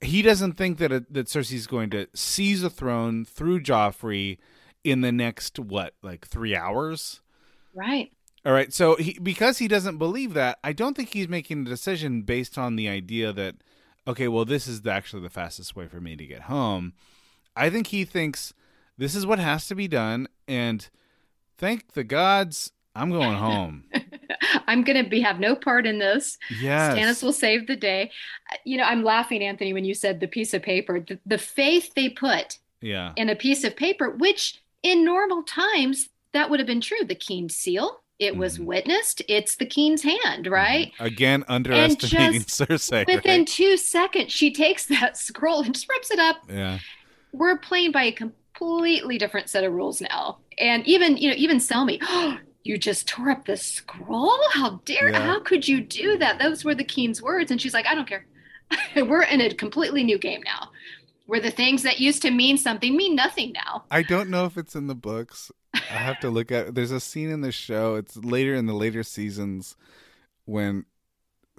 He doesn't think that it, that Cersei's going to seize the throne through Joffrey in the next what, like three hours. Right. All right. So he because he doesn't believe that, I don't think he's making a decision based on the idea that okay, well this is the, actually the fastest way for me to get home. I think he thinks this is what has to be done and thank the gods I'm going home. I'm going to be have no part in this. yes. Stannis will save the day. You know, I'm laughing, Anthony, when you said the piece of paper. The, the faith they put yeah. in a piece of paper, which in normal times that would have been true. The king's seal, it was Mhm. witnessed. It's the king's hand, right? Again underestimating Cersei. Within right? two seconds, she takes that scroll and just rips it up. Yeah. We're playing by a completely different set of rules now. And even, you know, even Selmy, you just tore up the scroll? How dare, Yeah. how could you do that? Those were the king's words. And she's like, I don't care. We're in a completely new game now where the things that used to mean something mean nothing now. I don't know if it's in the books. I have to look at. There's a scene in the show. It's later in the later seasons when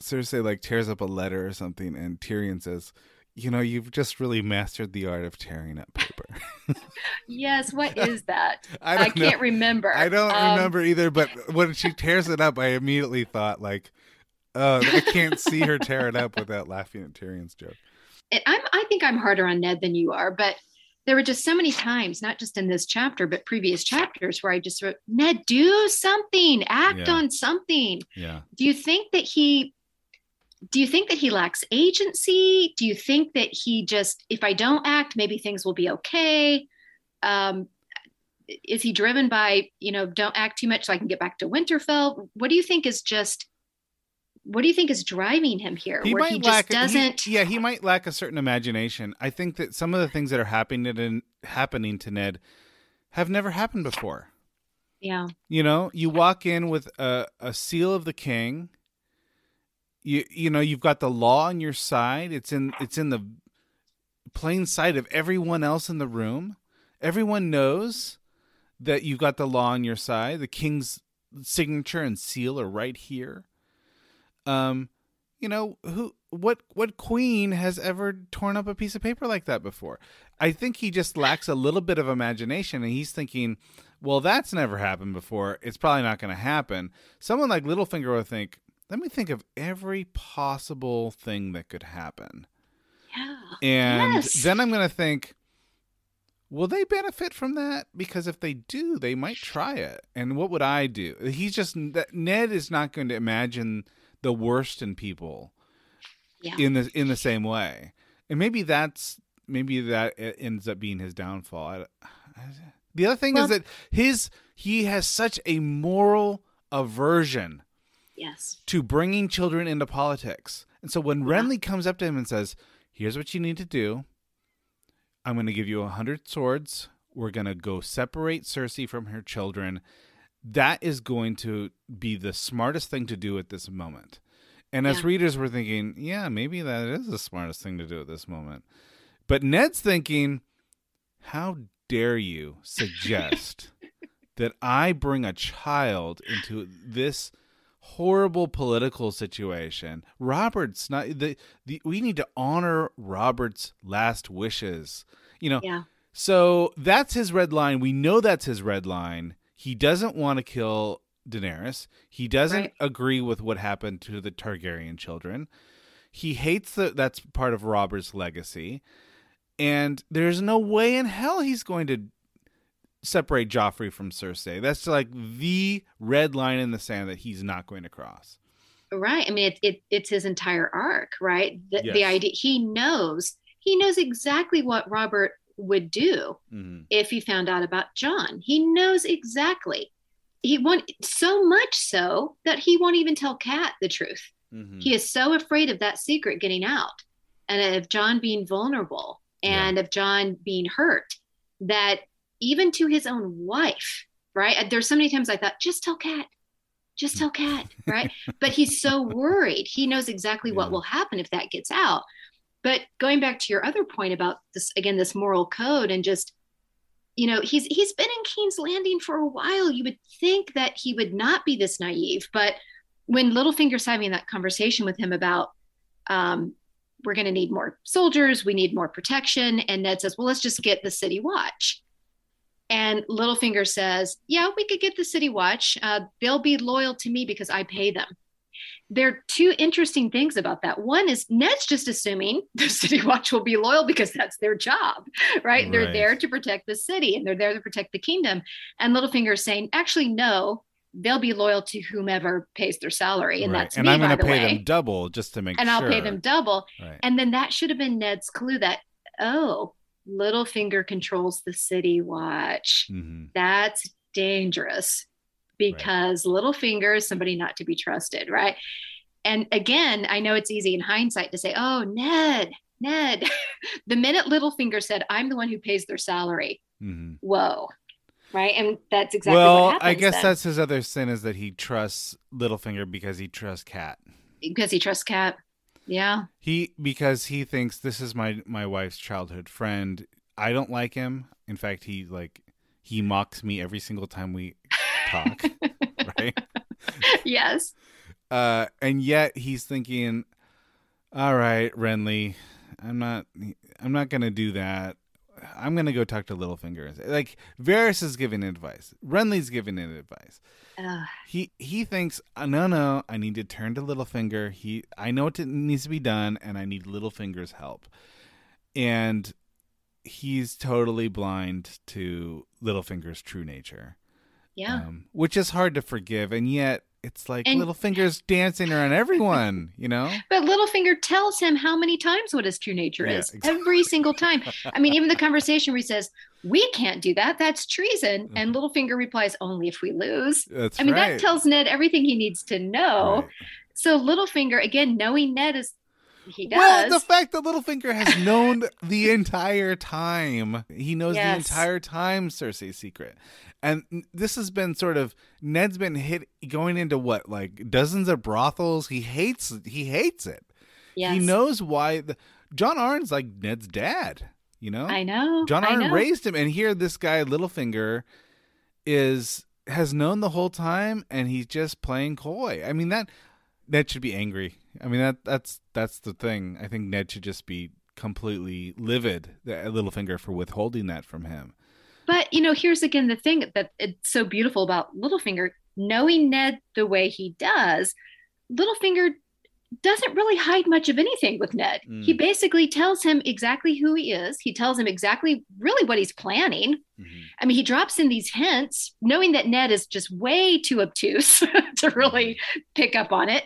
Cersei like tears up a letter or something, and Tyrion says, "You know, you've just really mastered the art of tearing up paper." Yes, what is that? I I, can't remember. I don't Um, remember either, but when she tears it up, I immediately thought like, "Oh, I can't see her tear it up without laughing at Tyrion's joke." it- I'm, I think I'm harder on Ned than you are, but there were just so many times, not just in this chapter, but previous chapters, where I just wrote, Ned, do something, act Yeah. on something. Yeah. Do you think that he? Do you think that he lacks agency? Do you think that he just, if I don't act, maybe things will be okay? Um, is he driven by, you know, don't act too much so I can get back to Winterfell? What do you think is just? What do you think is driving him here? he where might he lack just doesn't. he- yeah he might lack a certain imagination i think that some of the things that are happening in, happening to ned have never happened before yeah. you know you walk in with a, a seal of the king you you know you've got the law on your side. It's in it's in the plain sight of everyone else in the room. Everyone knows that you've got the law on your side. The king's signature and seal are right here. Um you know who what what queen has ever torn up a piece of paper like that before? I think he just lacks a little bit of imagination and he's thinking well that's never happened before. It's probably not going to happen. Someone like littlefinger will think let me think of every possible thing that could happen Yeah. and Yes. then i'm going to think will they benefit from that because if they do they might try it and what would i do he's just ned is not going to imagine the worst in people Yeah. in the in the same way and maybe that's maybe that e- ends up being his downfall I, I- the other thing Well- is that his he has such a moral aversion Yes. to bringing children into politics. And so when Renly comes up to him and says, "Here's what you need to do. I'm going to give you a hundred swords. We're going to go separate Cersei from her children." That is going to be the smartest thing to do at this moment. And as readers, we're thinking, yeah, maybe that is the smartest thing to do at this moment. But Ned's thinking, how dare you suggest that I bring a child into this horrible political situation? Robert's not the, the we need to honor Robert's last wishes. You know, Yeah. so that's his red line. We know that's his red line. He doesn't want to kill Daenerys. He doesn't Right. agree with what happened to the Targaryen children. He hates that that's part of Robert's legacy. And there's no way in hell he's going to separate Joffrey from Cersei. That's like the red line in the sand that he's not going to cross. Right. I mean, it, it it's his entire arc, right? The, the idea he knows he knows exactly what Robert would do Mm-hmm. if he found out about Jon. He knows exactly. He want so much so that he won't even tell Kat the truth. Mm-hmm. He is so afraid of that secret getting out and of Jon being vulnerable and of Jon being hurt that even to his own wife, right? There's so many times I thought, just tell Kat, just tell Kat, right? but he's so worried. He knows exactly what will happen if that gets out. But going back to your other point about this again, this moral code and just you know he's he's been in King's Landing for a while. You would think that he would not be this naive, but when Littlefinger's having that conversation with him about um, we're going to need more soldiers, we need more protection, and Ned says, "Well, let's just get the City Watch." And Littlefinger says, "Yeah, we could get the City Watch. Uh, they'll be loyal to me because I pay them." There are two interesting things about that. One is Ned's just assuming the City Watch will be loyal because that's their job, right? They're there to protect the city and they're there to protect the kingdom. And Littlefinger is saying, actually, no, they'll be loyal to whomever pays their salary, and Right. that's and me, I'm going the to pay way. them double just to make sure. and sure. I'll pay them double. Right. And then that should have been Ned's clue that, oh, Littlefinger controls the City Watch. hmm That's dangerous because Littlefinger is somebody not to be trusted, right? And again, I know it's easy in hindsight to say, oh, Ned, Ned. the minute Littlefinger said, I'm the one who pays their salary, hmm whoa. Right. And that's exactly well. I guess then. that's his other sin is that he trusts Littlefinger because he trusts Cat. because he trusts Cat. Yeah. He because he thinks this is my my wife's childhood friend. I don't like him. In fact, he like he mocks me every single time we talk. right? yes. Uh, and yet he's thinking, "All right, Renly, I'm not. I'm not gonna do that. I'm gonna go talk to Littlefinger." Like Varys is giving advice. Renly's giving it advice. Ugh. He he thinks, "Uh, no, no, I need to turn to Littlefinger. He, I know what needs to be done, and I need Littlefinger's help. And he's totally blind to Littlefinger's true nature, yeah. um, which is hard to forgive. And yet, it's like And- Littlefinger's dancing around everyone, you know? But Littlefinger tells him how many times what his true nature Yeah, is exactly. every single time. I mean, even the conversation where he says, "We can't do that. That's treason," and mm-hmm. Littlefinger replies, "Only if we lose." That's I mean, right. that tells Ned everything he needs to know. Right. So Littlefinger, again, knowing Ned is he does. Well, the fact that Littlefinger has known the entire time, he knows the entire time Cersei's secret. And this has been sort of Ned's been hit going into what like dozens of brothels. He hates he hates it. yes. He knows why the, Jon Arryn's like Ned's dad, you know? I know. John Arn know. raised him and here this guy Littlefinger is has known the whole time and he's just playing coy. I mean that Ned should be angry. I mean that that's that's the thing. I think Ned should just be completely livid at Littlefinger for withholding that from him. But you know, here's again the thing that it's so beautiful about Littlefinger, knowing Ned the way he does, Littlefinger doesn't really hide much of anything with Ned. Mm. He basically tells him exactly who he is. He tells him exactly really what he's planning. I mean, he drops in these hints, knowing that Ned is just way too obtuse to really pick up on it.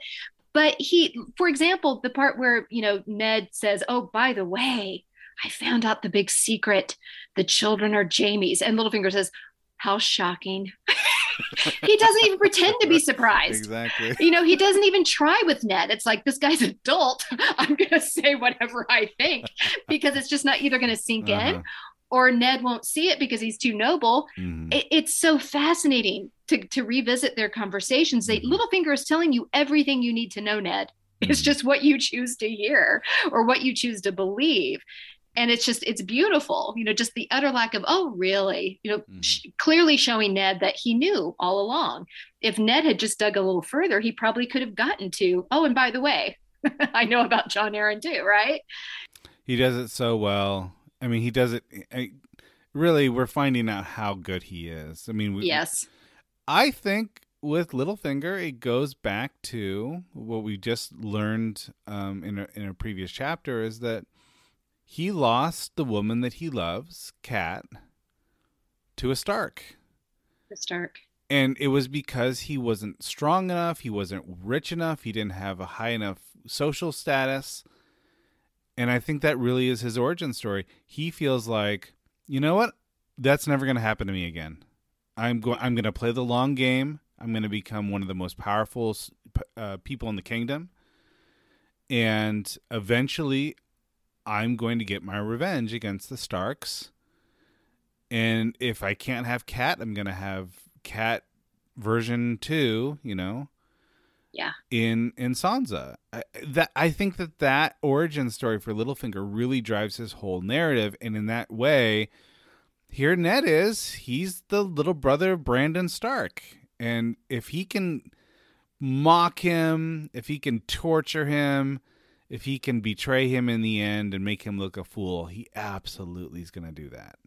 But he, for example, the part where, you know, Ned says, Oh, by the way, I found out the big secret. The children are Jaime's. And Littlefinger says, How shocking. he doesn't even pretend to be surprised. Exactly. You know, he doesn't even try with Ned. It's like this guy's adult. I'm going to say whatever I think because it's just not either going to sink Uh-huh. in or Ned won't see it because he's too noble. Mhm. It, it's so fascinating to to revisit their conversations. They, Mhm. Littlefinger is telling you everything you need to know, Ned. It's Mhm. just what you choose to hear or what you choose to believe. And it's just, it's beautiful, you know, just the utter lack of, oh, really? You know, Mhm. sh- clearly showing Ned that he knew all along. If Ned had just dug a little further, he probably could have gotten to, oh, and by the way, I know about Jon Arryn too, right? He does it so well. I mean, he does it. I, really, we're finding out how good he is. I mean, we, Yes. I think with Littlefinger, it goes back to what we just learned um, in a, in a previous chapter is that he lost the woman that he loves, Kat, to a Stark. The Stark. And it was because he wasn't strong enough, he wasn't rich enough, he didn't have a high enough social status. And I think that really is his origin story. He feels like, you know what? That's never going to happen to me again. I'm going I'm going to play the long game. I'm going to become one of the most powerful uh, people in the kingdom. And eventually I'm going to get my revenge against the Starks. And if I can't have Cat, I'm going to have Cat version 2, you know. Yeah. In in Sansa. I, that I think that that origin story for Littlefinger really drives his whole narrative and in that way here Ned is, he's the little brother of Brandon Stark. And if he can mock him, if he can torture him, if he can betray him in the end and make him look a fool, he absolutely is going to do that.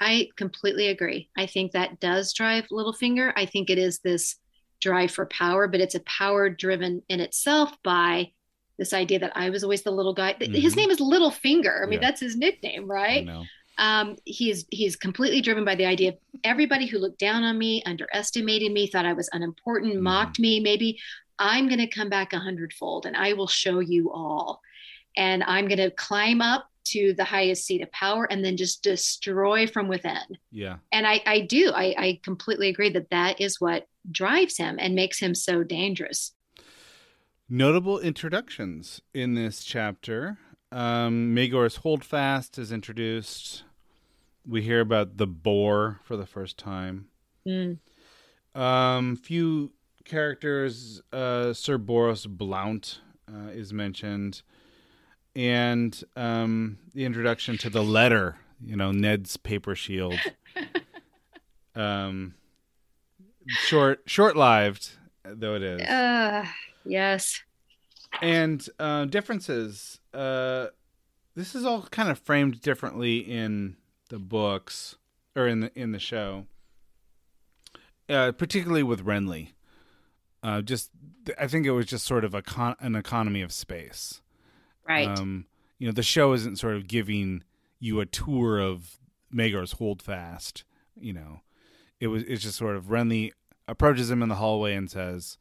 I completely agree. I think that does drive Littlefinger. I think it is this drive for power, but it's a power driven in itself by this idea that I was always the little guy. Mhm. His name is Littlefinger. I mean, Yeah. that's his nickname, right? I right? know. Um, he's he's completely driven by the idea of everybody who looked down on me, underestimated me, thought I was unimportant, Mhm. mocked me. Maybe I'm going to come back a hundredfold, and I will show you all. And I'm going to climb up to the highest seat of power, and then just destroy from within Yeah. and I, I do I, I completely agree that that is what drives him and makes him so dangerous Notable introductions in this chapter. Um, Maegor's Holdfast is introduced. We hear about the boar for the first time. Mm. Um, few characters. Uh, Sir Boros Blount uh, is mentioned, and um, the introduction to the letter. You know, Ned's paper shield. um, short, short-lived though it is uh, yes and uh, differences. Uh, this is all kind of framed differently in the books or in the in the show, uh, particularly with Renly. Uh, just, I think it was just sort of a con- an economy of space. right Um, you know, the show isn't sort of giving you a tour of Maegor's Holdfast. You know, it was it's just sort of Renly approaches him in the hallway and says,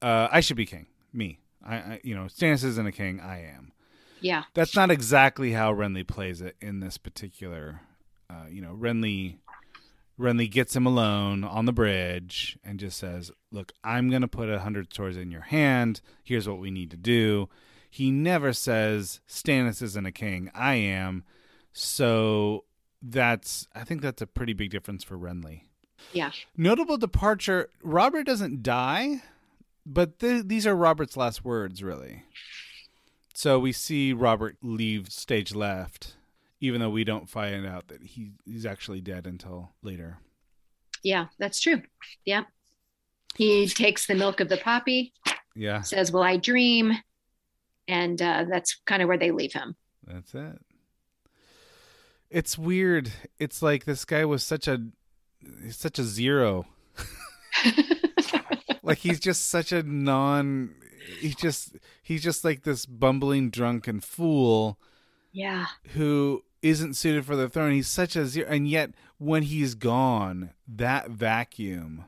uh, "I should be king. Me. I, I you know, Stannis isn't a king. I am." Yeah That's not exactly how Renly plays it in this particular. Uh, you know, Renly Renly gets him alone on the bridge and just says, "Look, I'm going to put a hundred swords in your hand. Here's what we need to do." He never says Stannis isn't a king. I am. So that's I think that's a pretty big difference for Renly. yeah Notable departure: Robert doesn't die, but th- these are Robert's last words, really. So we see Robert leave stage left, even though we don't find out that he he's actually dead until later. yeah that's true yeah he takes the milk of the poppy Yeah, says will i dream and uh, that's kind of where they leave him that's it. It's weird. It's like this guy was such a he's such a zero. like he's just such a non he just he's just like this bumbling drunken fool yeah who isn't suited for the throne. He's such a zero, and yet when he's gone, that vacuum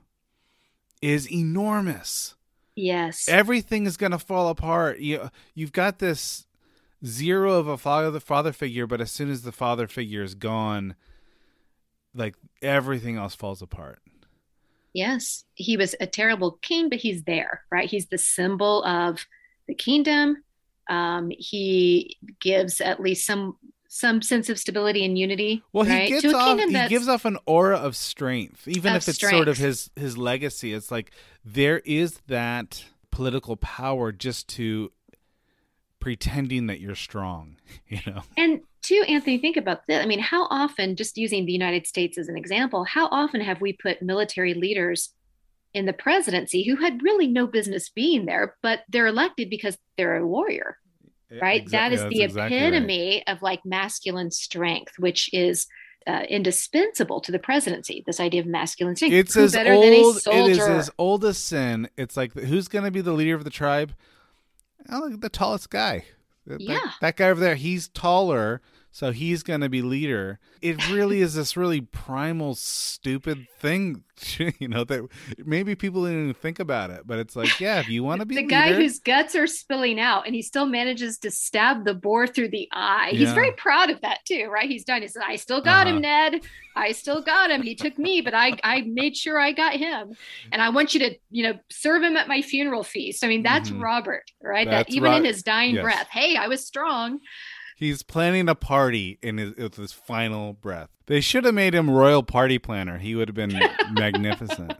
is enormous. yes Everything is going to fall apart. You you've got this zero of a father father figure, but as soon as the father figure is gone, like everything else falls apart. Yes, he was a terrible king, but he's there, right? He's the symbol of the kingdom. Um, he gives at least some some sense of stability and unity. Well, right? he gives to a off he gives off an aura of strength, even Of if it's sort of his his legacy. It's like there is that political power just to pretending that you're strong. You know, And too, Anthony, think about this. I mean, how often, just using the United States as an example, how often have we put military leaders in the presidency who had really no business being there, but they're elected because they're a warrior, right? Exa- that is yeah, the exactly right. epitome of like masculine strength, which is uh, indispensable to the presidency. This idea of masculine strength. It's Who as better than a old. It is as old as sin. It's like who's going to be the leader of the tribe? Oh, the tallest guy. That, that- Yeah. that guy over there. He's taller, so he's going to be leader. It really is this really primal, stupid thing. You know that maybe people didn't even think about it, but it's like, yeah, if you want to be the leader, guy whose guts are spilling out and he still manages to stab the boar through the eye. He's very proud of that too, right? He's done. He says, I still got Uh-huh. him, Ned. I still got him. He took me, but I, I made sure I got him. And I want you to, you know, serve him at my funeral feast. I mean, that's Mhm. Robert, right? That's that even in his dying yes. breath, hey, I was strong. He's planning a party in his with his final breath. They should have made him royal party planner. He would have been magnificent.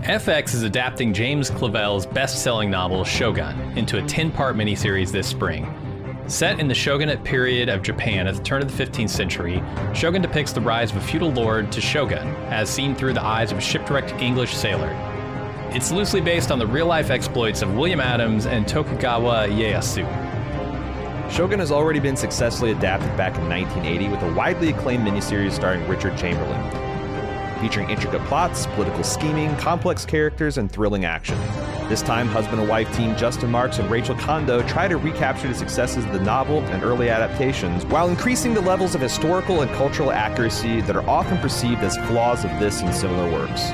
FX is adapting James Clavell's best selling novel Shogun into a 10 part miniseries this spring. Set in the shogunate period of Japan at the turn of the 15th century, Shogun depicts the rise of a feudal lord to shogun, as seen through the eyes of a shipwrecked English sailor. It's loosely based on the real life exploits of William Adams and Tokugawa Ieyasu. Shogun has already been successfully adapted back in 1980 with a widely acclaimed miniseries starring Richard Chamberlain, featuring intricate plots, political scheming, complex characters, and thrilling action. This time, husband and wife team Justin Marks and Rachel Kondo try to recapture the successes of the novel and early adaptations while increasing the levels of historical and cultural accuracy that are often perceived as flaws of this and similar works.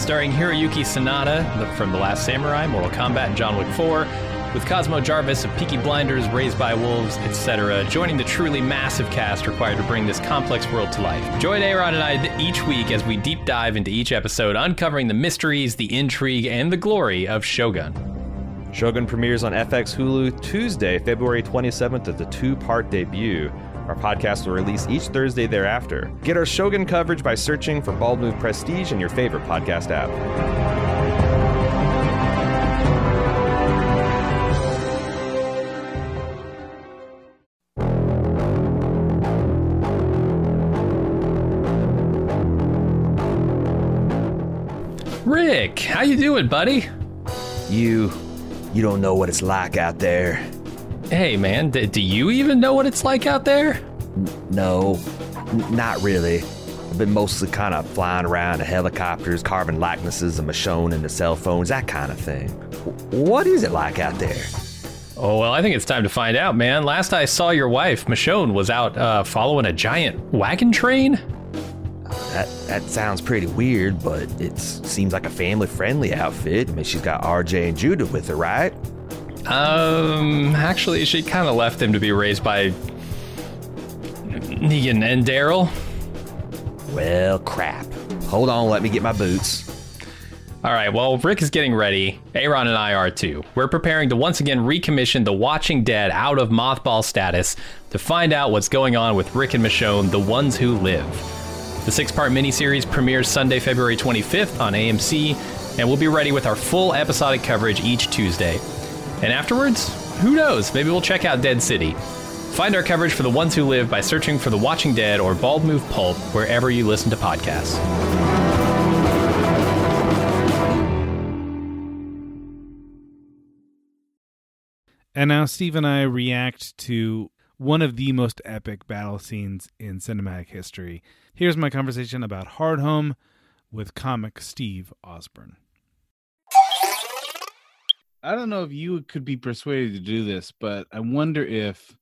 Starring Hiroyuki Sanada from The Last Samurai, Mortal Kombat, and John Wick 4, with Cosmo Jarvis of Peaky Blinders, Raised by Wolves, etc., joining the truly massive cast required to bring this complex world to life. Join Aaron and I each week as we deep dive into each episode, uncovering the mysteries, the intrigue, and the glory of Shogun. Shogun premieres on FX Hulu Tuesday, February 27th as the two part debut. Our podcast will release each Thursday thereafter. Get our Shogun coverage by searching for Bald Move Prestige in your favorite podcast app. Rick, how you doing, buddy? You, you don't know what it's like out there. Hey, man, d- do you even know what it's like out there? No, n- not really. I've been mostly kind of flying around in helicopters, carving likenesses of Michonne into cell phones, that kind of thing. W- What is it like out there? Oh, well, I think it's time to find out, man. Last I saw your wife, Michonne, was out uh, following a giant wagon train. That that sounds pretty weird, but it seems like a family-friendly outfit. I mean, she's got RJ and Judith with her, right? Um, actually, she kind of left him to be raised by Negan and Daryl. Well, crap. Hold on, let me get my boots. All right, well, Rick is getting ready. Aaron and I are too. We're preparing to once again recommission The Watching Dead out of mothball status to find out what's going on with Rick and Michonne, the ones who live. The six part miniseries premieres Sunday, February 25th on AMC, and we'll be ready with our full episodic coverage each Tuesday. And afterwards, who knows? Maybe we'll check out Dead City. Find our coverage for The Ones Who Live by searching for The Watching Dead or Bald Move Pulp wherever you listen to podcasts. And now Steve and I react to one of the most epic battle scenes in cinematic history. Here's my conversation about Hardhome with comic Steve Osborne. I don't know if you could be persuaded to do this, but I wonder if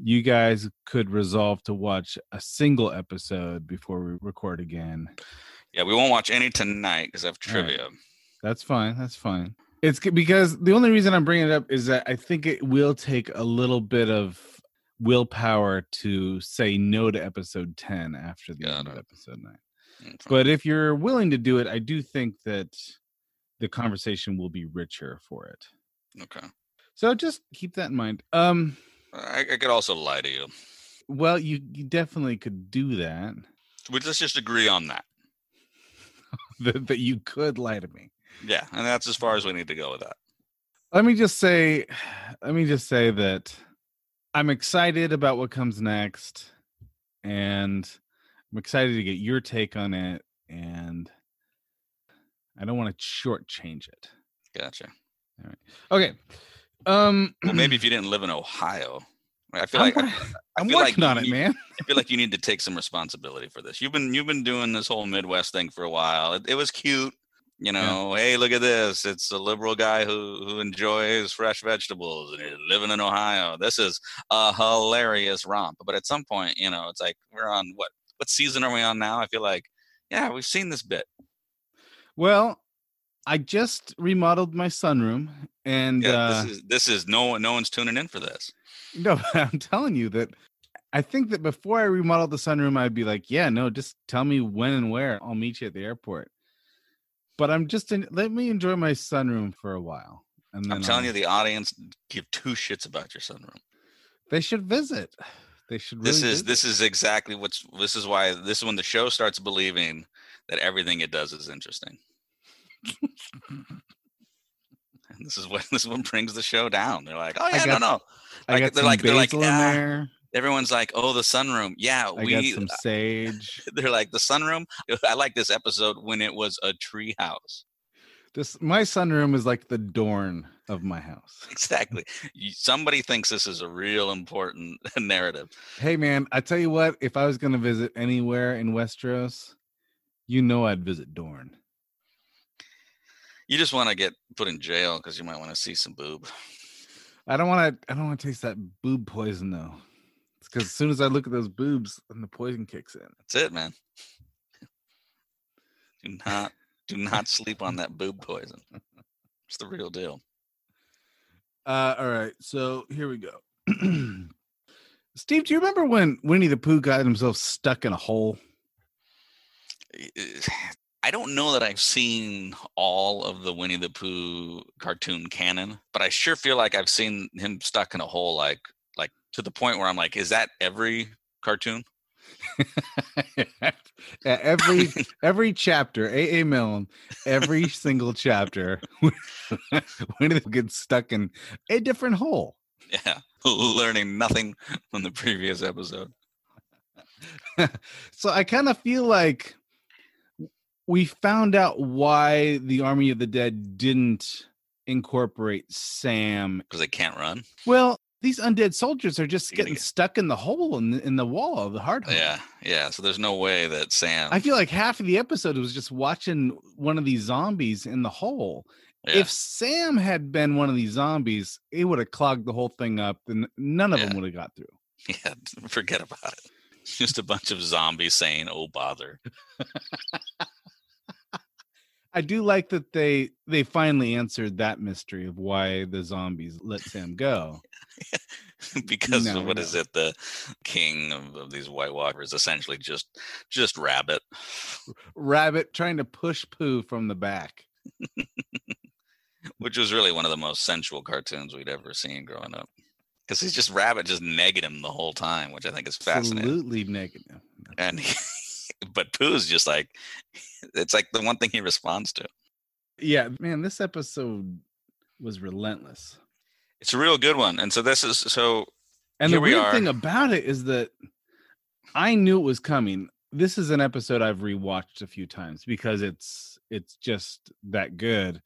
you guys could resolve to watch a single episode before we record again. Yeah, we won't watch any tonight because I have All right. trivia. That's fine. That's fine. It's because the only reason I'm bringing it up is that I think it will take a little bit of willpower to say no to episode 10 after the Got end of episode 9. Mm. But if you're willing to do it, I do think that the conversation will be richer for it. okay. So just keep that in mind. Um I, I could also lie to you. well, you, you definitely could do that. We let's just agree on that. that, that you could lie to me. Yeah, and that's as far as we need to go with that. Let me just say let me just say that I'm excited about what comes next and I'm excited to get your take on it and I don't want to shortchange it. Gotcha. All right. Okay. Um Well, maybe if you didn't live in Ohio, I feel I'm, like I, I'm feel like working on it, man. I feel like you need to take some responsibility for this. You've been you've been doing this whole Midwest thing for a while. It, it was cute, you know. Hey, look at this! It's a liberal guy who who enjoys fresh vegetables and he's living in Ohio. This is a hilarious romp. But at some point, you know, it's like we're on what what season are we on now? I feel like yeah, we've seen this bit. Well, I just remodeled my sunroom and Yeah, uh this is this is no one no one's tuning in for this. No, I'm telling you that I think that before I remodeled the sunroom, I'd be like, yeah, no, just tell me when and where. I'll meet you at the airport. But I'm just in, let me enjoy my sunroom for a while. And then I'm telling I'll- you, the audience give two shits about your sunroom. they should visit. They should really this is visit. this is exactly what's this is why this is when the show starts believing that everything it does is interesting. And this is what this is what brings the show down. They're like oh I yeah got- no. No I got they're like- they're like, "Ah, everyone's like oh the sunroom. Yeah I got we some sage. they're like the sunroom? I like this episode when it was a tree house This my sunroom is like the Dorne of my house. exactly. Somebody thinks this is a real important narrative. Hey man, I tell you what, if I was gonna visit anywhere in Westeros, you know I'd visit Dorne. you just want to get put in jail because you might want to see some boob I don't want to. I don't want to taste that boob poison though. It's because as soon as I look at those boobs, then the poison kicks in. That's it, man. Do not do not sleep on that boob poison. It's the real deal. Uh, all right, so here we go. Steve, do you remember when Winnie the Pooh got himself stuck in a hole? I don't know that I've seen all of the Winnie the Pooh cartoon canon, but I sure feel like I've seen him stuck in a hole like like to the point where I'm like, is that every cartoon? Yeah, every every chapter, AA Milne, every single chapter, Winnie the Pooh gets stuck in a different hole. Yeah. Learning nothing from the previous episode. so I kind of feel like we found out why the Army of the Dead didn't incorporate Sam. Because they can't run. Well, these undead soldiers are just You're getting get- stuck in the hole in the, in the wall of the hard hole. Yeah, yeah. So there's no way that Sam I feel like half of the episode was just watching one of these zombies in the hole. yeah. If Sam had been one of these zombies, it would have clogged the whole thing up, and none of them would have got through. Yeah, forget about it. Just a bunch of zombies saying, "Oh bother." I do like that they they finally answered that mystery of why the zombies let Sam go. because No, what no. is it? The king of, of these White Walkers, essentially just just rabbit. Rabbit trying to push Pooh from the back. which was really one of the most sensual cartoons we'd ever seen growing up. Because he's just rabbit, just negging him the whole time, which I think is fascinating. Absolutely negative. And he, but Pooh's just like, it's like the one thing he responds to. Yeah, man, this episode was relentless. It's a real good one. And so this is so And the we weird are. thing about it is that I knew it was coming. This is an episode I've rewatched a few times because it's it's just that good.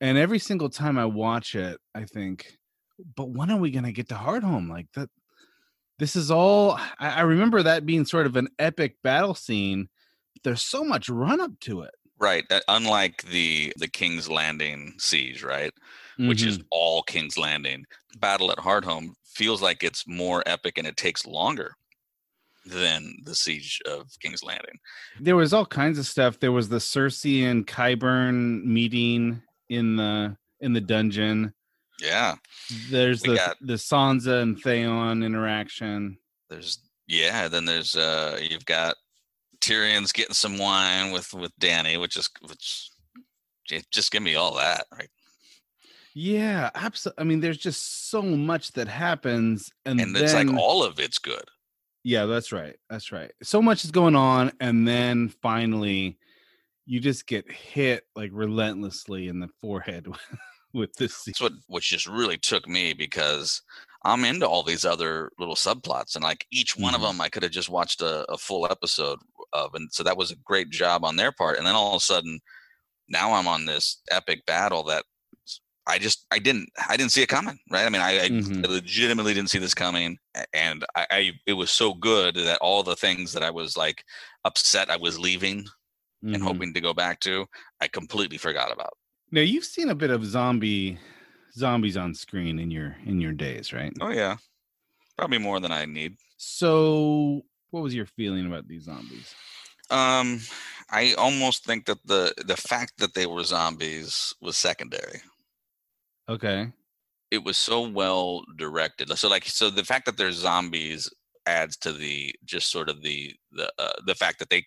And every single time I watch it, I think, but when are we gonna get to Hardhome? Like that this is all I, remember that being sort of an epic battle scene. There's so much run up to it. right, uh, unlike the the King's Landing siege, right, which is Mhm. all King's Landing, Battle at Hardhome feels like it's more epic and it takes longer than the siege of King's Landing. there was all kinds of stuff. There was the Cersei and Qyburn meeting in the in the dungeon. Yeah. There's We the got- the Sansa and Theon interaction. There's yeah. Then there's uh you've got Tyrion's getting some wine with with Dany, which is which just give me all that. Right. Yeah, absolutely. I mean, there's just so much that happens, and, And then, it's like all of it's good. yeah, that's right, that's right. So much is going on, and then finally, you just get hit like relentlessly in the forehead with this. scene. That's what which just really took me because I'm into all these other little subplots and like each one of Mhm. them I could have just watched a, a full episode of and so that was a great job on their part and then all of a sudden now I'm on this epic battle that I just I didn't I didn't see it coming right I mean I, I Mhm. legitimately didn't see this coming and I, I it was so good that all the things that I was like upset I was leaving and Mhm. hoping to go back to I completely forgot about Now you've seen a bit of zombie zombies on screen in your in your days, right? oh yeah probably more than I need So, what was your feeling about these zombies? Um, I almost think that the the fact that they were zombies was secondary. Okay. It was so well directed. So like so the fact that they're zombies adds to the just sort of the the uh, the fact that they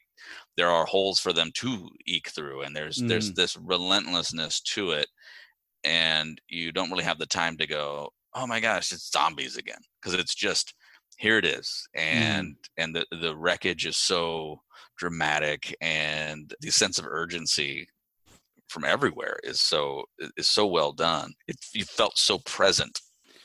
there are holes for them to eke through and there's there's this relentlessness to it and you don't really have the time to go oh my gosh it's zombies again because it's just here it is and and the the wreckage is so dramatic and the sense of urgency from everywhere is so is so well done. It you felt so present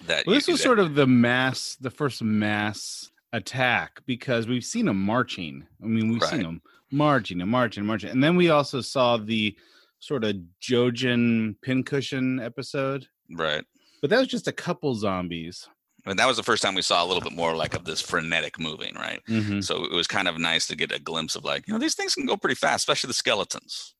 that Well, you, this was that- sort of the mass, the first mass attack because we've seen them marching. I mean, we've seen them marching and marching and marching, and then we also saw the sort of Jojen pincushion episode, right but that was just a couple zombies. and that was the first time we saw a little bit more like of this frenetic moving right Mhm. so it was kind of nice to get a glimpse of like you know these things can go pretty fast especially the skeletons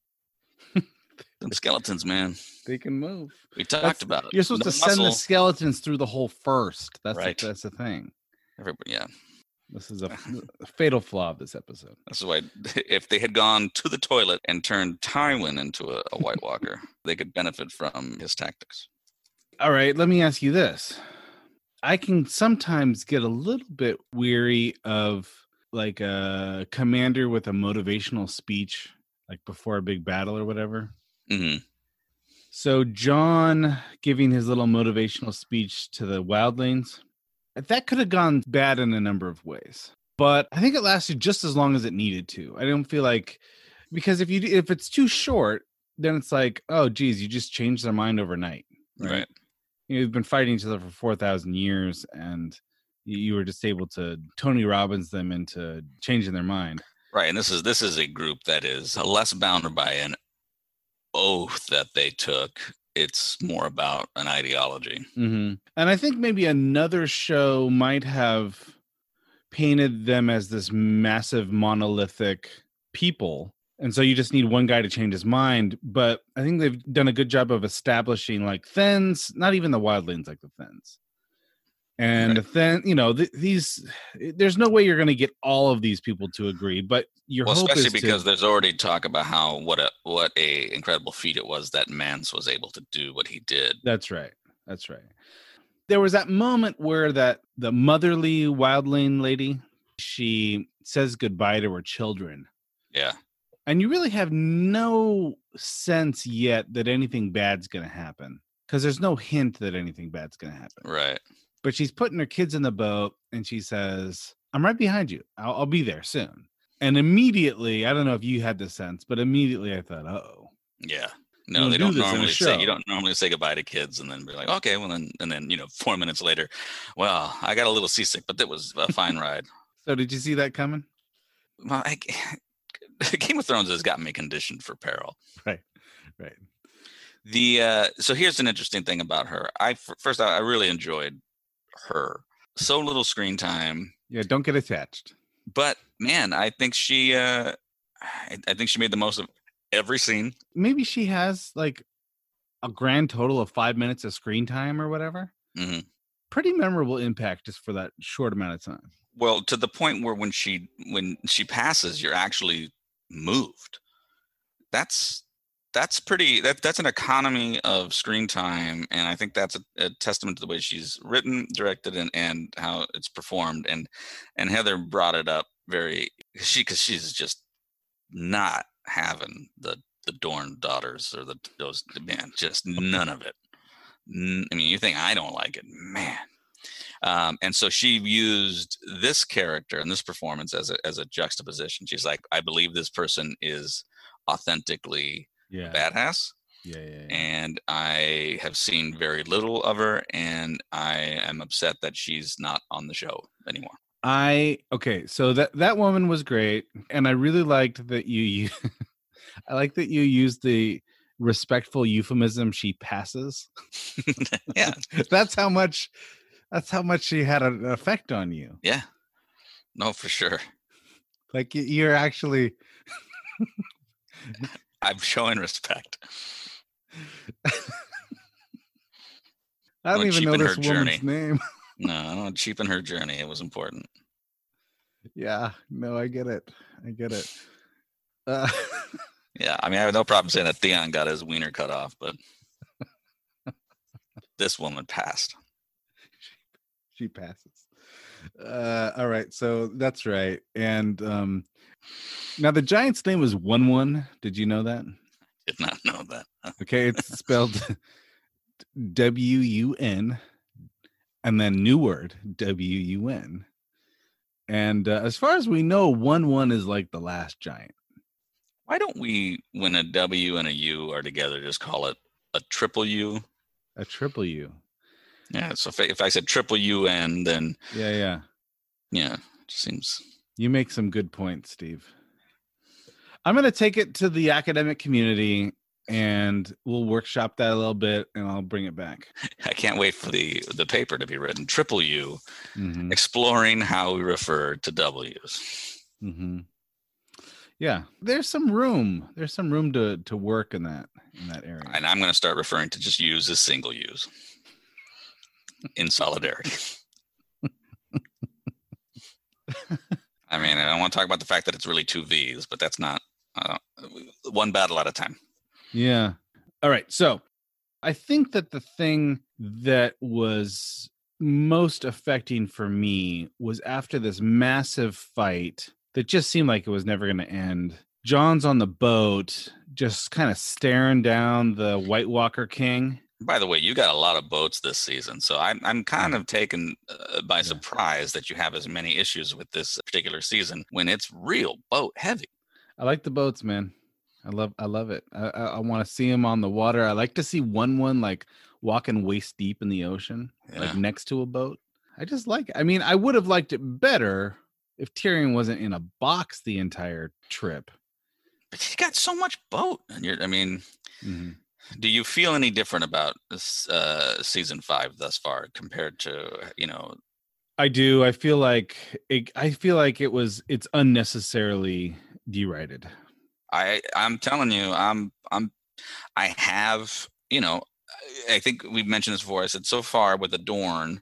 Them skeletons man They can move. we talked That's- about it You're supposed No to send the skeletons through the hole first. That's Right. the, that's the thing. Everybody, yeah This is a, a fatal flaw of this episode. That's why if they had gone to the toilet and turned Tywin into a, a White Walker, they could benefit from his tactics. All right, let me ask you this. I can sometimes get a little bit weary of like a commander with a motivational speech, like before a big battle or whatever. hmm So, Jon giving his little motivational speech to the wildlings, that could have gone bad in a number of ways. But I think it lasted just as long as it needed to. I don't feel like because if you if it's too short, then it's like, oh geez, you just changed their mind overnight. Right. you know, you've been fighting each other for 4,000 years and you you were just able to Tony Robbins them into changing their mind. Right. And this is this is a group that is less bound by an oath that they took. It's more about an ideology. Mm-hmm. And I think maybe another show might have painted them as this massive monolithic people. And so you just need one guy to change his mind. But I think they've done a good job of establishing like Thenns, not even the wildlings like the Thenns. And Right. then, you know, th- these, there's no way you're going to get all of these people to agree, but your Well, hope especially is to- because there's already talk about how what a what a incredible feat it was that Mance was able to do what he did. That's right. That's right. There was that moment where that the motherly wildling lady, she says goodbye to her children. Yeah. And you really have no sense yet that anything bad's going to happen because there's no hint that anything bad's going to happen. Right. But she's putting her kids in the boat and she says, I'm right behind you. I'll, I'll be there soon. And immediately, I don't know if you had the sense, but immediately I thought, oh, Yeah. No, they do don't normally say you don't normally say goodbye to kids and then be like, okay, well then and then you know four minutes later, well, I got a little seasick, but it was a fine ride. so did you see that coming? Well, I, Game of Thrones has gotten me conditioned for peril. Right. Right. The uh, so here's an interesting thing about her. I first I really enjoyed her. So little screen time, Yeah. Don't get attached. but man, I think she uh, I, I think she made the most of every scene. maybe she has like a grand total of five minutes of screen time or whatever. hmm Pretty memorable impact just for that short amount of time. Well, to the point where when she when she passes, you're actually moved. That's that's pretty that that's an economy of screen time and i think that's a, a, testament to the way she's written directed and, and how it's performed and and heather brought it up very she because she's just not having the the Dorne daughters or the those man just none of it. I mean you think i don't like it man. Um, and so she used this character and this performance as a as a juxtaposition. She's like i believe this person is authentically Yeah. badass Yeah, yeah, yeah. and I have seen very little of her, and I am upset that she's not on the show anymore. I okay, so that that woman was great, and I really liked that you. you I like that you used the respectful euphemism. She passes. yeah, that's how much. That's how much she had an effect on you. yeah, no, for sure. Like you're actually. I'm showing respect. I don't Don't even know this her woman's journey. name. No, I don't cheapen her journey. It was important. yeah, no, I get it. I get it. Uh, Yeah, I mean, I have no problem saying that Theon got his wiener cut off, but this woman passed. she passes. Uh, all right, so that's right. And um, now the giant's name was Wun Wun. Did you know that? Did not know that. Okay, it's spelled W U N, and then new word W U N. And uh, as far as we know, Wun Wun is like the last giant. Why don't we, when a W and a U are together, just call it a triple U? A triple U. Yeah. So if I, if I said triple UN, then Yeah, yeah. yeah, it just seems You make some good points, Steve. I'm going to take it to the academic community and we'll workshop that a little bit and I'll bring it back. I can't wait for the the paper to be written. Triple U, Mhm, exploring how we refer to W's. mhm. Yeah, there's some room. There's some room to to work in that in that area. And I'm going to start referring to just U's as single U's in solidarity. I mean, I want to talk about the fact that it's really two V's, but that's not uh, one battle at a time. Yeah. All right. So I think that the thing that was most affecting for me was after this massive fight that just seemed like it was never going to end. Jon's on the boat, just kind of staring down the White Walker King. By the way, you got a lot of boats this season, so I'm I'm kind of taken uh, by surprise that you have as many issues with this particular season when it's real boat heavy. I like the boats, man. I love, I love it. I, I, I want to see him on the water. I like to see Wun Wun like walking waist deep in the ocean, Yeah. like next to a boat. I just like. It. I mean, I would have liked it better if Tyrion wasn't in a box the entire trip. But you got so much boat, and you're I mean, Mhm. Do you feel any different about this uh, season five thus far compared to you know? I do. I feel like it, I feel like it was. It's unnecessarily derided. I I'm telling you, I'm I'm I have you know, I- think we've mentioned this before. I said so far with Adorn,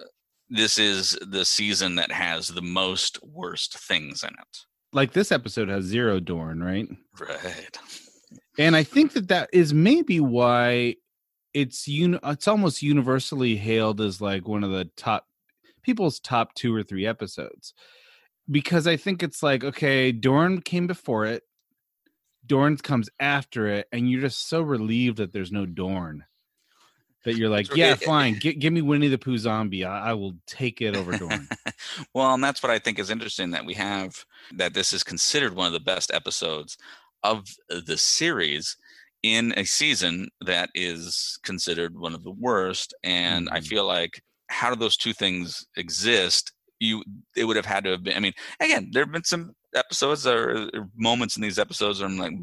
uh, this is the season that has the most worst things in it. Like this episode has zero Dorne, right? Right. and I think that that is maybe why it's un- it's almost universally hailed as like one of the top people's top two or three episodes because I think it's like okay, Dorne came before it, Dorne comes after it, and you're just so relieved that there's no Dorne that you're like, yeah, fine, gi- give me Winnie the Pooh zombie, I, I will take it over Dorne. well, and that's what I think is interesting that we have that this is considered one of the best episodes of the series in a season that is considered one of the worst. And I Mhm. feel like how do those two things exist? You it would have had to have been. I mean, again, there have been some episodes or, or moments in these episodes where I'm like,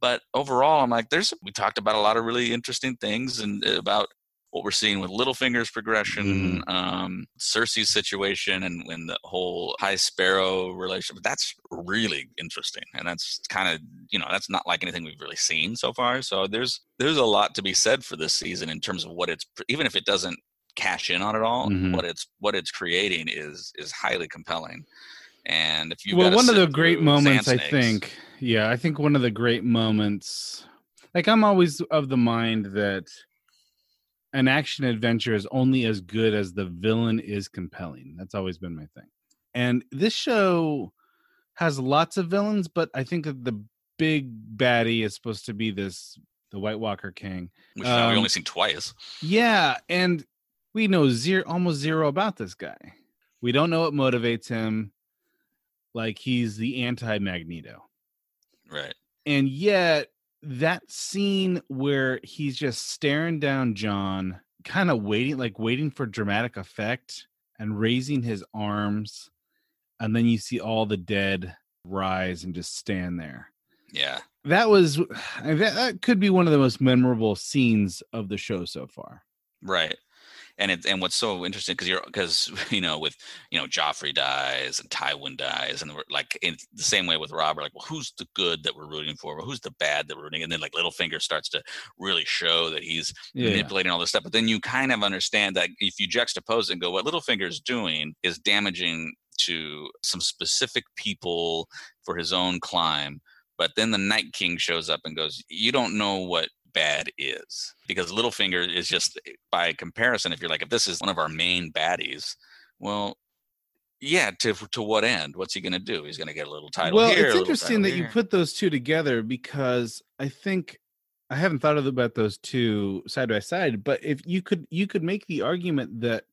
but overall, I'm like, there's we talked about a lot of really interesting things and uh, about what we're seeing with Littlefinger's progression, um, Cersei's situation, and when the whole High Sparrow relationship. That's really interesting, and that's kind of you know that's not like anything we've really seen so far. So there's there's a lot to be said for this season in terms of what it's even if it doesn't cash in on it all, Mhm. what it's what it's creating is is highly compelling. And if you well, one of the great moments, I think, yeah, I think one of the great moments, Like I'm always of the mind that an action adventure is only as good as the villain is compelling. That's always been my thing. And this show has lots of villains, but I think that the big baddie is supposed to be this the White Walker King. Which now we Um, only seen twice. Yeah, and we know zero almost zero about this guy. We don't know what motivates him. Like he's the anti Magneto. Right. And yet that scene where he's just staring down Jon, kind of waiting, like waiting for dramatic effect and raising his arms, and then you see all the dead rise and just stand there. Yeah. That was that, that could be one of the most memorable scenes of the show so far. Right. And it and what's so interesting because you're because you know with you know Joffrey dies and Tywin dies and we're like in the same way with Robert like well who's the good that we're rooting for well, who's the bad that we're rooting and then like Littlefinger starts to really show that he's Yeah. manipulating all this stuff but then you kind of understand that if you juxtapose it and go what Littlefinger's doing is damaging to some specific people for his own climb but then the Night King shows up and goes you don't know what bad is because Littlefinger is just eh, by comparison if you're like if this is one of our main baddies well yeah to to what end? What's he going to do? He's going to get a little title well, here, it's interesting that you put those two together because I think I haven't thought of about those two side by side, but if you could you could make the argument that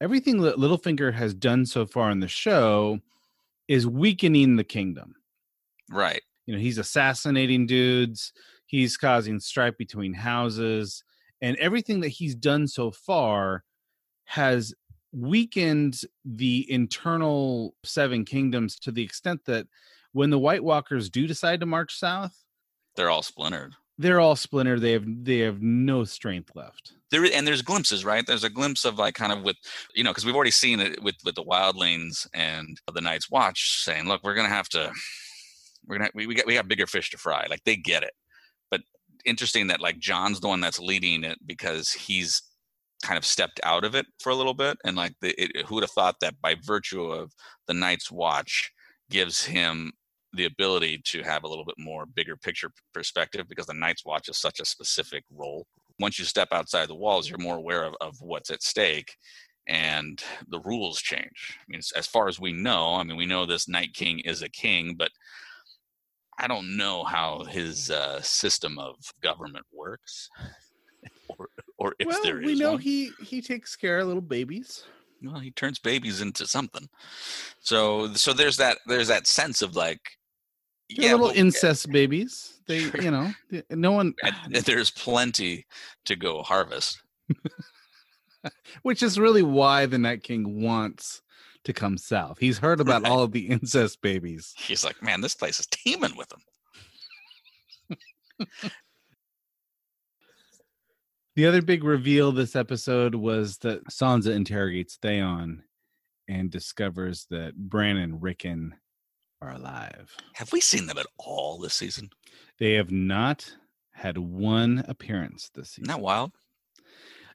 everything that Littlefinger has done so far in the show is weakening the kingdom. right. You know, he's assassinating dudes, he's causing strife between houses, and everything that he's done so far has weakened the internal seven kingdoms to the extent that when the White Walkers do decide to march south, they're all splintered they're all splintered. They have they have no strength left. there and there's glimpses right there's a glimpse of like kind of with you know because we've already seen it with with the wildlings and the night's watch saying look we're gonna have to we're gonna we, we got we got bigger fish to fry like they get it interesting that like jon's the one that's leading it because he's kind of stepped out of it for a little bit and like the, it, who would have thought that by virtue of the night's watch gives him the ability to have a little bit more bigger picture perspective because the night's watch is such a specific role once you step outside the walls, you're more aware of, of what's at stake and the rules change. I mean, as- as far as we know, I mean, we know this Night King is a king, but I don't know how his uh, system of government works or, or if well, there is we know one. he he takes care of little babies. well, he turns babies into something. So, so there's that, there's that sense of like, They're little incest babies. They, Sure. you know, no one. there's plenty to go harvest. Which is really why the Night King wants to come south. He's heard about Right. all of the incest babies. He's like, man, this place is teeming with them. The other big reveal this episode was that Sansa interrogates Theon and discovers that Bran and Rickon are alive. Have we seen them at all this season? They have not had one appearance this season. that wild?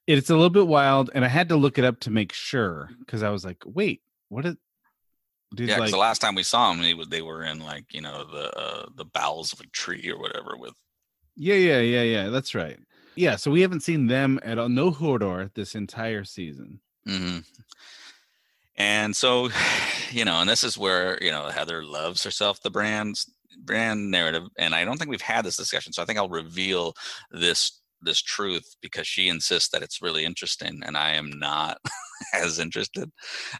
It's a little bit wild, and I had to look it up to make sure because I was like, "Wait, what is?" Did Yeah, 'cause like the last time we saw them, they, were- they were in like you know the uh, the bowels of a tree or whatever. With yeah, yeah, yeah, yeah. That's right. Yeah, so we haven't seen them at all. No Hodor this entire season. hmm and so, you know, and this is where you know Heather loves herself the brand's brand narrative, and I don't think we've had this discussion. So I think I'll reveal this this truth because she insists that it's really interesting, and I am not as interested.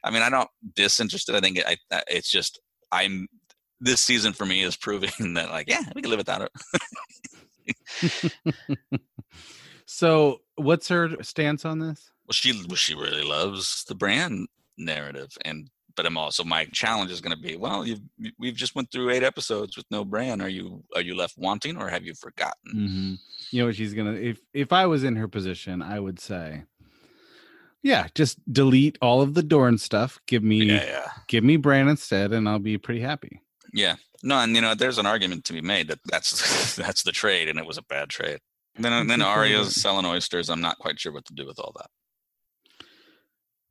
I mean, I don't disinterested. I think it, I, it's just I'm this season for me is proving that like yeah we can live without it. So, what's her stance on this? well she well, she really loves the brand narrative and but i'm also my challenge is going to be well you've we've just went through eight episodes with no Bran are you are you left wanting or have you forgotten Mm-hmm. You know what she's gonna. If if I was in her position, I would say, yeah, just delete all of the Dorne stuff. Give me yeah yeah give me Bran instead, and I'll be pretty happy. yeah no and you know there's an argument to be made that that's that's the trade and it was a bad trade then then Arya's selling oysters i'm not quite sure what to do with all that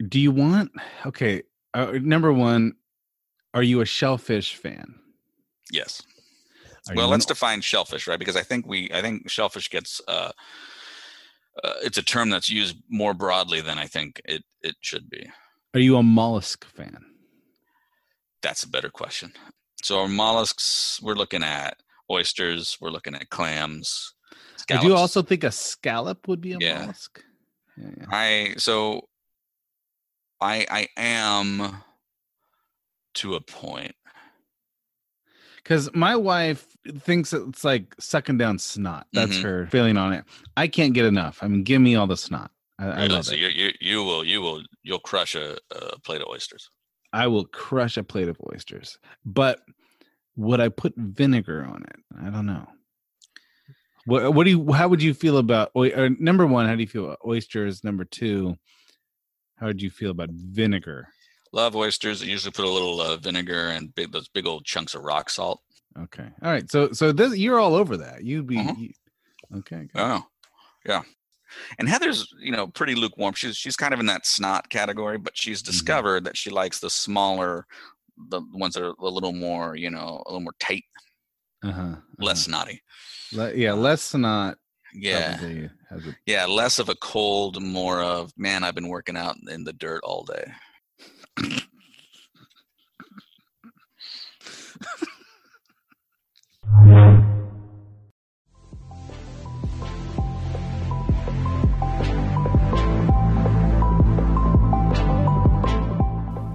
Do you want? Okay, uh, number one, are you a shellfish fan? yes Are well, let's an- define shellfish, right? Because I think we, I think shellfish gets, uh, uh, it's a term that's used more broadly than I think it it should be. Are you a mollusk fan? That's a better question. So our mollusks, we're looking at oysters, we're looking at clams. I do also think a scallop would be a Yeah. mollusk. Yeah, yeah. I so I I am to a point. Because my wife thinks it's like sucking down snot. That's Mhm. her feeling on it. I can't get enough. I mean, give me all the snot. I, I Really, love so it. You, you you will you will you'll crush a, a plate of oysters. I will crush a plate of oysters. But would I put vinegar on it? I don't know. What what do you how would you feel about or number one, how do you feel about oysters? Number two, how did you feel about vinegar? Love oysters. I usually put a little uh, vinegar and big those big old chunks of rock salt. Okay. All right. So so this you're all over that. You'd be Mhm. you- okay. Oh, yeah. And Heather's, you know, pretty lukewarm. She's she's kind of in that snot category, but she's Mm-hmm. discovered that she likes the smaller, the ones that are a little more, you know, a little more tight, Uh-huh. less snotty. Le- yeah, less snot Yeah, a yeah, less of a cold, more of man. I've been working out in the dirt all day.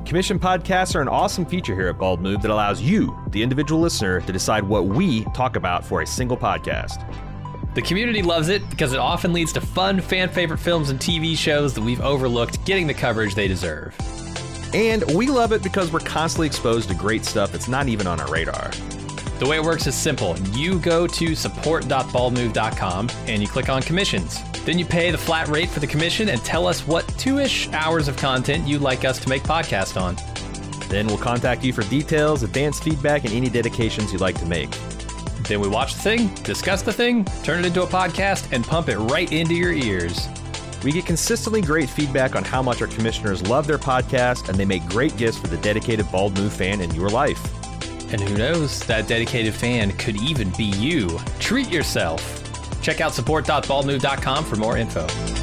Commission podcasts are an awesome feature here at Bald Move that allows you, the individual listener, to decide what we talk about for a single podcast. The community loves it because it often leads to fun, fan favorite films and TV shows that we've overlooked getting the coverage they deserve. And we love it because we're constantly exposed to great stuff that's not even on our radar. The way it works is simple. You go to support.baldmove.com and you click on commissions. Then you pay the flat rate for the commission and tell us what two ish hours of content you'd like us to make podcast on. Then we'll contact you for details, advanced feedback, and any dedications you'd like to make. Then we watch the thing, discuss the thing, turn it into a podcast, and pump it right into your ears. We get consistently great feedback on how much our commissioners love their podcast, and they make great gifts for the dedicated Bald Move fan in your life. And who knows, that dedicated fan could even be you. Treat yourself. Check out support.baldmove.com for more info.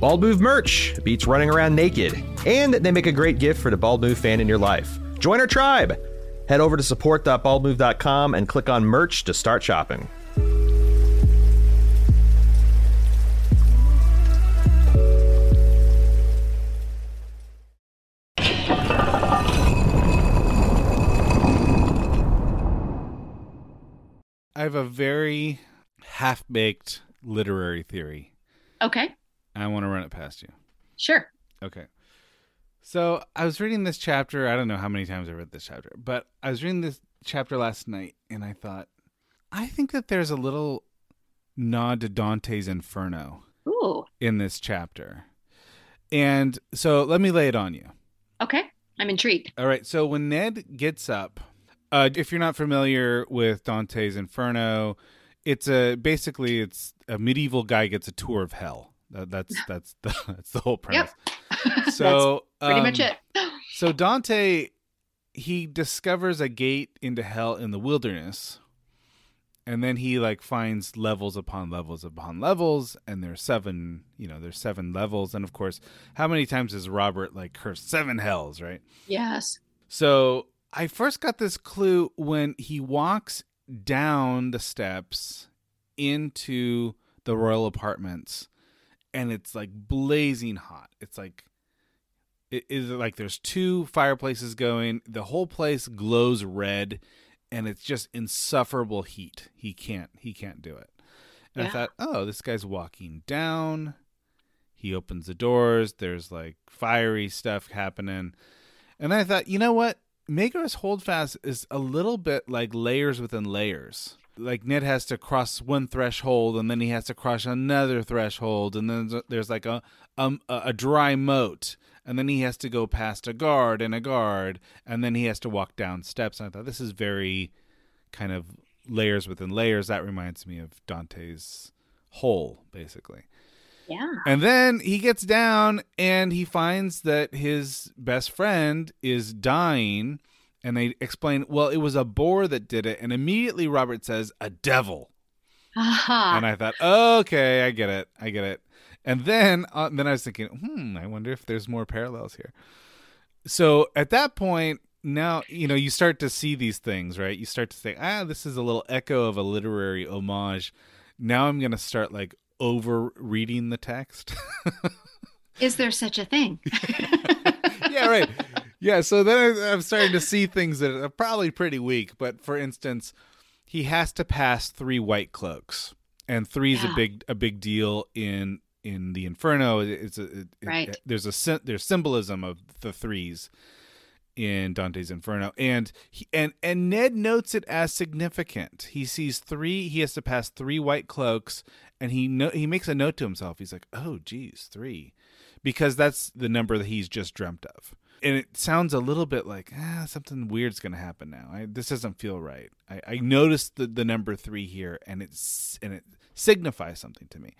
Bald Move merch beats running around naked, and they make a great gift for the Bald Move fan in your life. Join our tribe! Head over to support.baldmove.com and click on merch to start shopping. I have a very half baked literary theory. Okay, I want to run it past you. sure. Okay. So I was reading this chapter. I don't know how many times I read this chapter, but I was reading this chapter last night and I thought, I think that there's a little nod to Dante's Inferno Ooh, in this chapter. And so let me lay it on you. okay. I'm intrigued. All right. So when Ned gets up, uh, if you're not familiar with Dante's Inferno, it's a basically it's a medieval guy gets a tour of hell. That, that's that's the that's the whole premise. So Pretty um, much it. So Dante, he discovers a gate into hell in the wilderness, and then he like finds levels upon levels upon levels, and there's seven, you know, there's seven levels, and of course, how many times has Robert like cursed seven hells, right? Yes. So I first got this clue when he walks down the steps into the royal apartments and it's like blazing hot. It's like it is like there's two fireplaces going. The whole place glows red and it's just insufferable heat. He can't he can't do it. And I thought, "Oh, this guy's walking down. He opens the doors. There's like fiery stuff happening. And I thought, you know what? Maegor's Holdfast is a little bit like layers within layers. Like Ned has to cross one threshold, and then he has to cross another threshold, and then there's like a um, a dry moat, and then he has to go past a guard and a guard, and then he has to walk down steps. And I thought this is very kind of layers within layers. That reminds me of Dante's hole, basically. Yeah. And then he gets down and he finds that his best friend is dying. And they explain, well, it was a boar that did it. And immediately Robert says, a devil. Uh-huh. And I thought, okay, I get it. I get it. And then, uh, then I was thinking, hmm, I wonder if there's more parallels here. So at that point, now you know you start to see these things, right? You start to say, ah, this is a little echo of a literary homage. Now I'm going to start like over reading the text. Is there such a thing? yeah, right. Yeah, so then I'm starting to see things that are probably pretty weak. But for instance, he has to pass three white cloaks, and three is Yeah. a big a big deal in in the Inferno. It's a it, Right. It, there's a there's symbolism of the threes in Dante's Inferno, and he, and and Ned notes it as significant. He sees three. He has to pass three white cloaks, and he no, he makes a note to himself. He's like, "Oh, geez, three, because that's the number that he's just dreamt of." And it sounds a little bit like ah, something weird's going to happen now. I, this doesn't feel right. I, I noticed the, the number three here, and it's and it signifies something to me.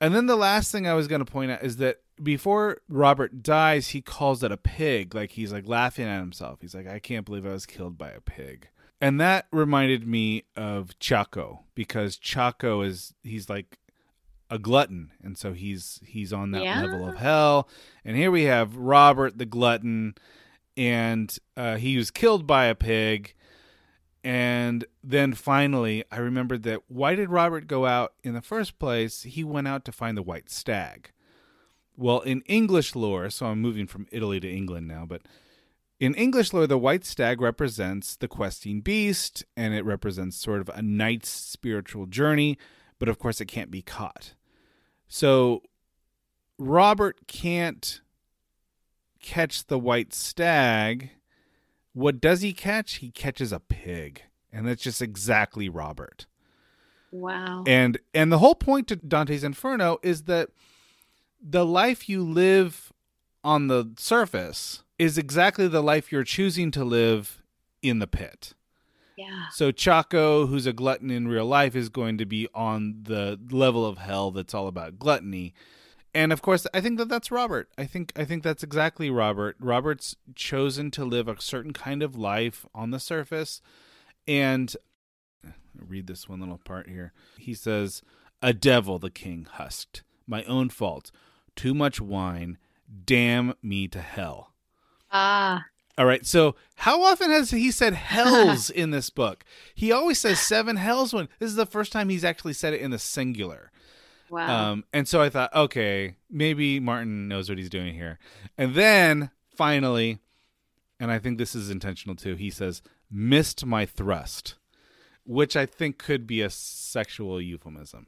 And then the last thing I was going to point out is that before Robert dies, he calls it a pig. Like he's like laughing at himself. He's like, I can't believe I was killed by a pig. And that reminded me of Ciacco because Ciacco is he's like a glutton, and so he's he's on that Yeah. level of hell. And here we have Robert the glutton, and uh, he was killed by a pig. And then finally, I remembered that why did Robert go out in the first place? He went out to find the white stag. Well, in English lore, so I'm moving from Italy to England now, but in English lore, the white stag represents the questing beast and it represents sort of a knight's spiritual journey, but of course it can't be caught. So Robert can't catch the white stag. What does he catch? He catches a pig. And that's just exactly Robert. Wow. And and the whole point to Dante's Inferno is that the life you live on the surface is exactly the life you're choosing to live in the pit. Yeah. So Ciacco, who's a glutton in real life, is going to be on the level of hell that's all about gluttony. And of course, I think that that's Robert. I think I think that's exactly Robert. Robert's chosen to live a certain kind of life on the surface, and read this one little part here. He says, "A devil the king husked. My own fault. Too much wine. Damn me to hell." Ah, All right. So, how often has he said hells in this book? He always says seven hells when this is the first time he's actually said it in the singular. wow. Um, and so I thought, okay, maybe Martin knows what he's doing here. And then finally, and I think this is intentional too, he says, missed my thrust, which I think could be a sexual euphemism.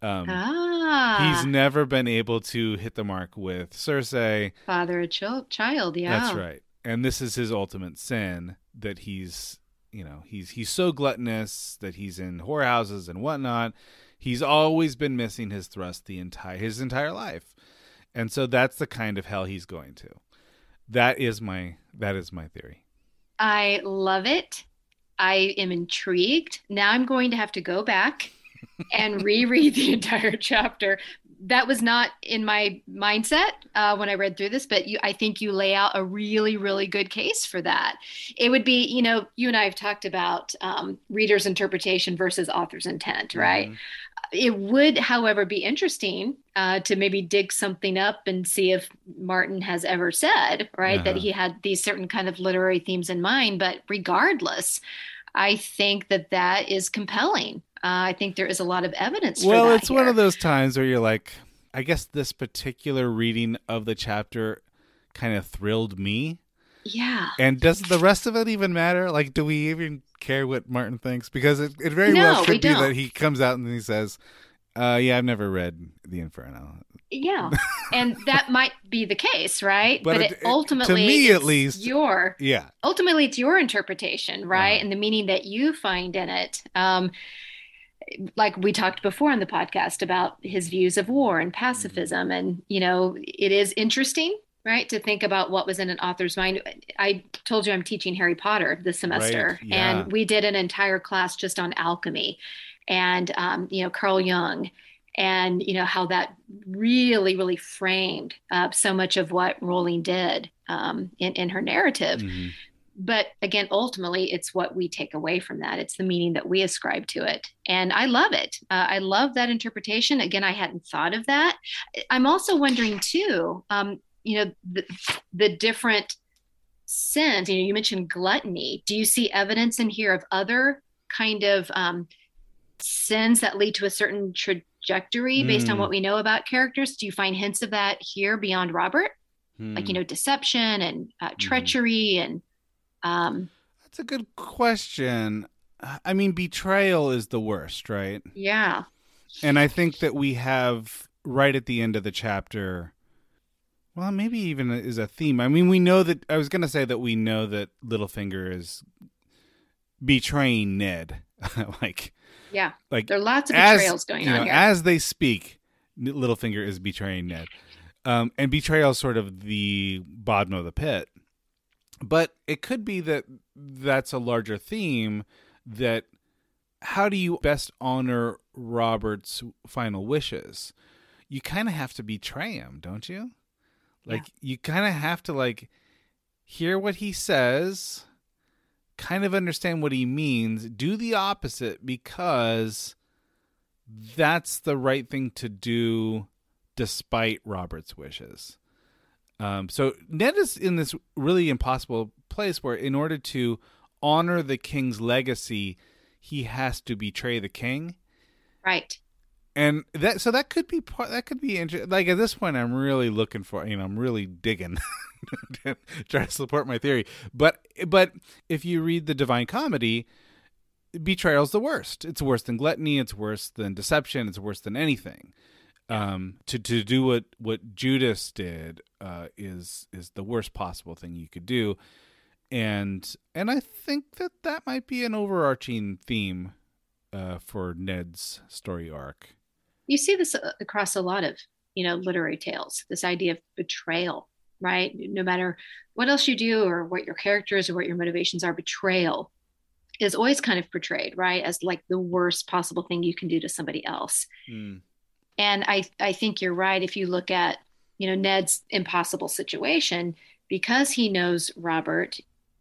Um, ah. He's never been able to hit the mark with Cersei. father a chil- child. Yeah. That's right. And this is his ultimate sin that he's, you know, he's he's so gluttonous that he's in whorehouses and whatnot. He's always been missing his thrust the entire his entire life, and so that's the kind of hell he's going to. That is my that is my theory. I love it. I am intrigued. Now I'm going to have to go back and reread the entire chapter. That was not in my mindset uh, when I read through this, but you, I think you lay out a really, really good case for that. It would be, you know, you and I have talked about um, reader's interpretation versus author's intent, right? It would, however, be interesting uh, to maybe dig something up and see if Martin has ever said, right, that Uh-huh. he had these certain kind of literary themes in mind. But regardless, I think that that is compelling. Uh, I think there is a lot of evidence. Well, for that it's one of those times where you're like, I guess this particular reading of the chapter kind of thrilled me. Yeah. And does the rest of it even matter? Like, do we even care what Martin thinks? Because it, it very No, well we could be don't. that he comes out and he says, Uh, yeah, I've never read The Inferno. Yeah, and that might be the case, right? But But, it- it, it- to ultimately, me, at least- your Yeah. ultimately it's your interpretation, right? And the meaning that you find in it. Um, like we talked before on the podcast about his views of war and pacifism, Mm-hmm. and you know, it is interesting. Right to think about what was in an author's mind. I told you I'm teaching Harry Potter this semester, Right, yeah. and we did an entire class just on alchemy, and um, you know Carl Jung, and you know how that really really framed uh, so much of what Rowling did um, in in her narrative Mhm. But again ultimately it's what we take away from that. It's the meaning that we ascribe to it. And i love it. Uh, i love that interpretation. Again i hadn't thought of that. I'm also wondering too um, you know the, the different sins you know you mentioned gluttony. Do you see evidence in here of other kind of um, sins that lead to a certain trajectory based on Hmm. what we know about characters? Do you find hints of that here beyond robert? Like you Hmm. know deception and uh, treachery and um That's a good question. I mean, betrayal is the worst, right? yeah And I think that we have right at the end of the chapter. Well, maybe even is a theme. I mean, we know that. I was going to say that we know that Littlefinger is betraying Ned. like, yeah like there are lots of as- betrayals going you know, on here As they speak, Littlefinger is betraying Ned. Um, and betrayal is sort of the bottom of the pit. But it could be that that's a larger theme that how do you best honor Robert's final wishes? You kind of have to betray him, don't you? Like you kind of have to like hear what he says, kind of understand what he means, do the opposite because that's the right thing to do despite Robert's wishes. Um, so Ned is in this really impossible place where, in order to honor the king's legacy, he has to betray the king, right and that so that could be part that could be interesting. like at this point I'm really looking for you know I'm really digging trying to support my theory, but but if you read the Divine Comedy, betrayal's the worst. It's worse than gluttony. It's worse than deception. It's worse than anything. Um, to to do what what Judas did uh, is is the worst possible thing you could do, and and I think that that might be an overarching theme uh, for Ned's story arc. you see this uh, across a lot of you know literary tales this idea of betrayal right? No matter what else you do or what your characters or what your motivations are betrayal is always kind of portrayed right as like the worst possible thing you can do to somebody else. And i i think you're right if you look at you know ned's impossible situation because he knows robert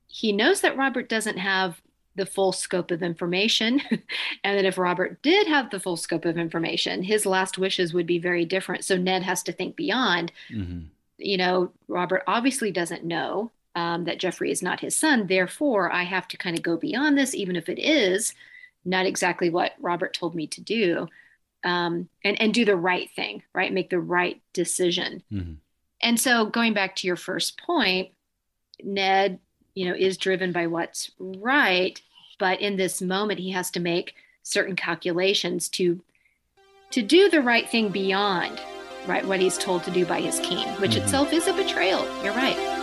he knows that robert doesn't have the full scope of information and that if robert did have the full scope of information his last wishes would be very different. So ned has to think beyond Mm-hmm. you know robert obviously doesn't know um, that joffrey is not his son. Therefore i have to kind of go beyond this even if it is not exactly what robert told me to do um, and and do the right thing right make the right decision Mm-hmm. and so going back to your first point ned you know is driven by what's right but in this moment he has to make certain calculations to to do the right thing beyond right what he's told to do by his king which Mhm. itself is a betrayal you're right.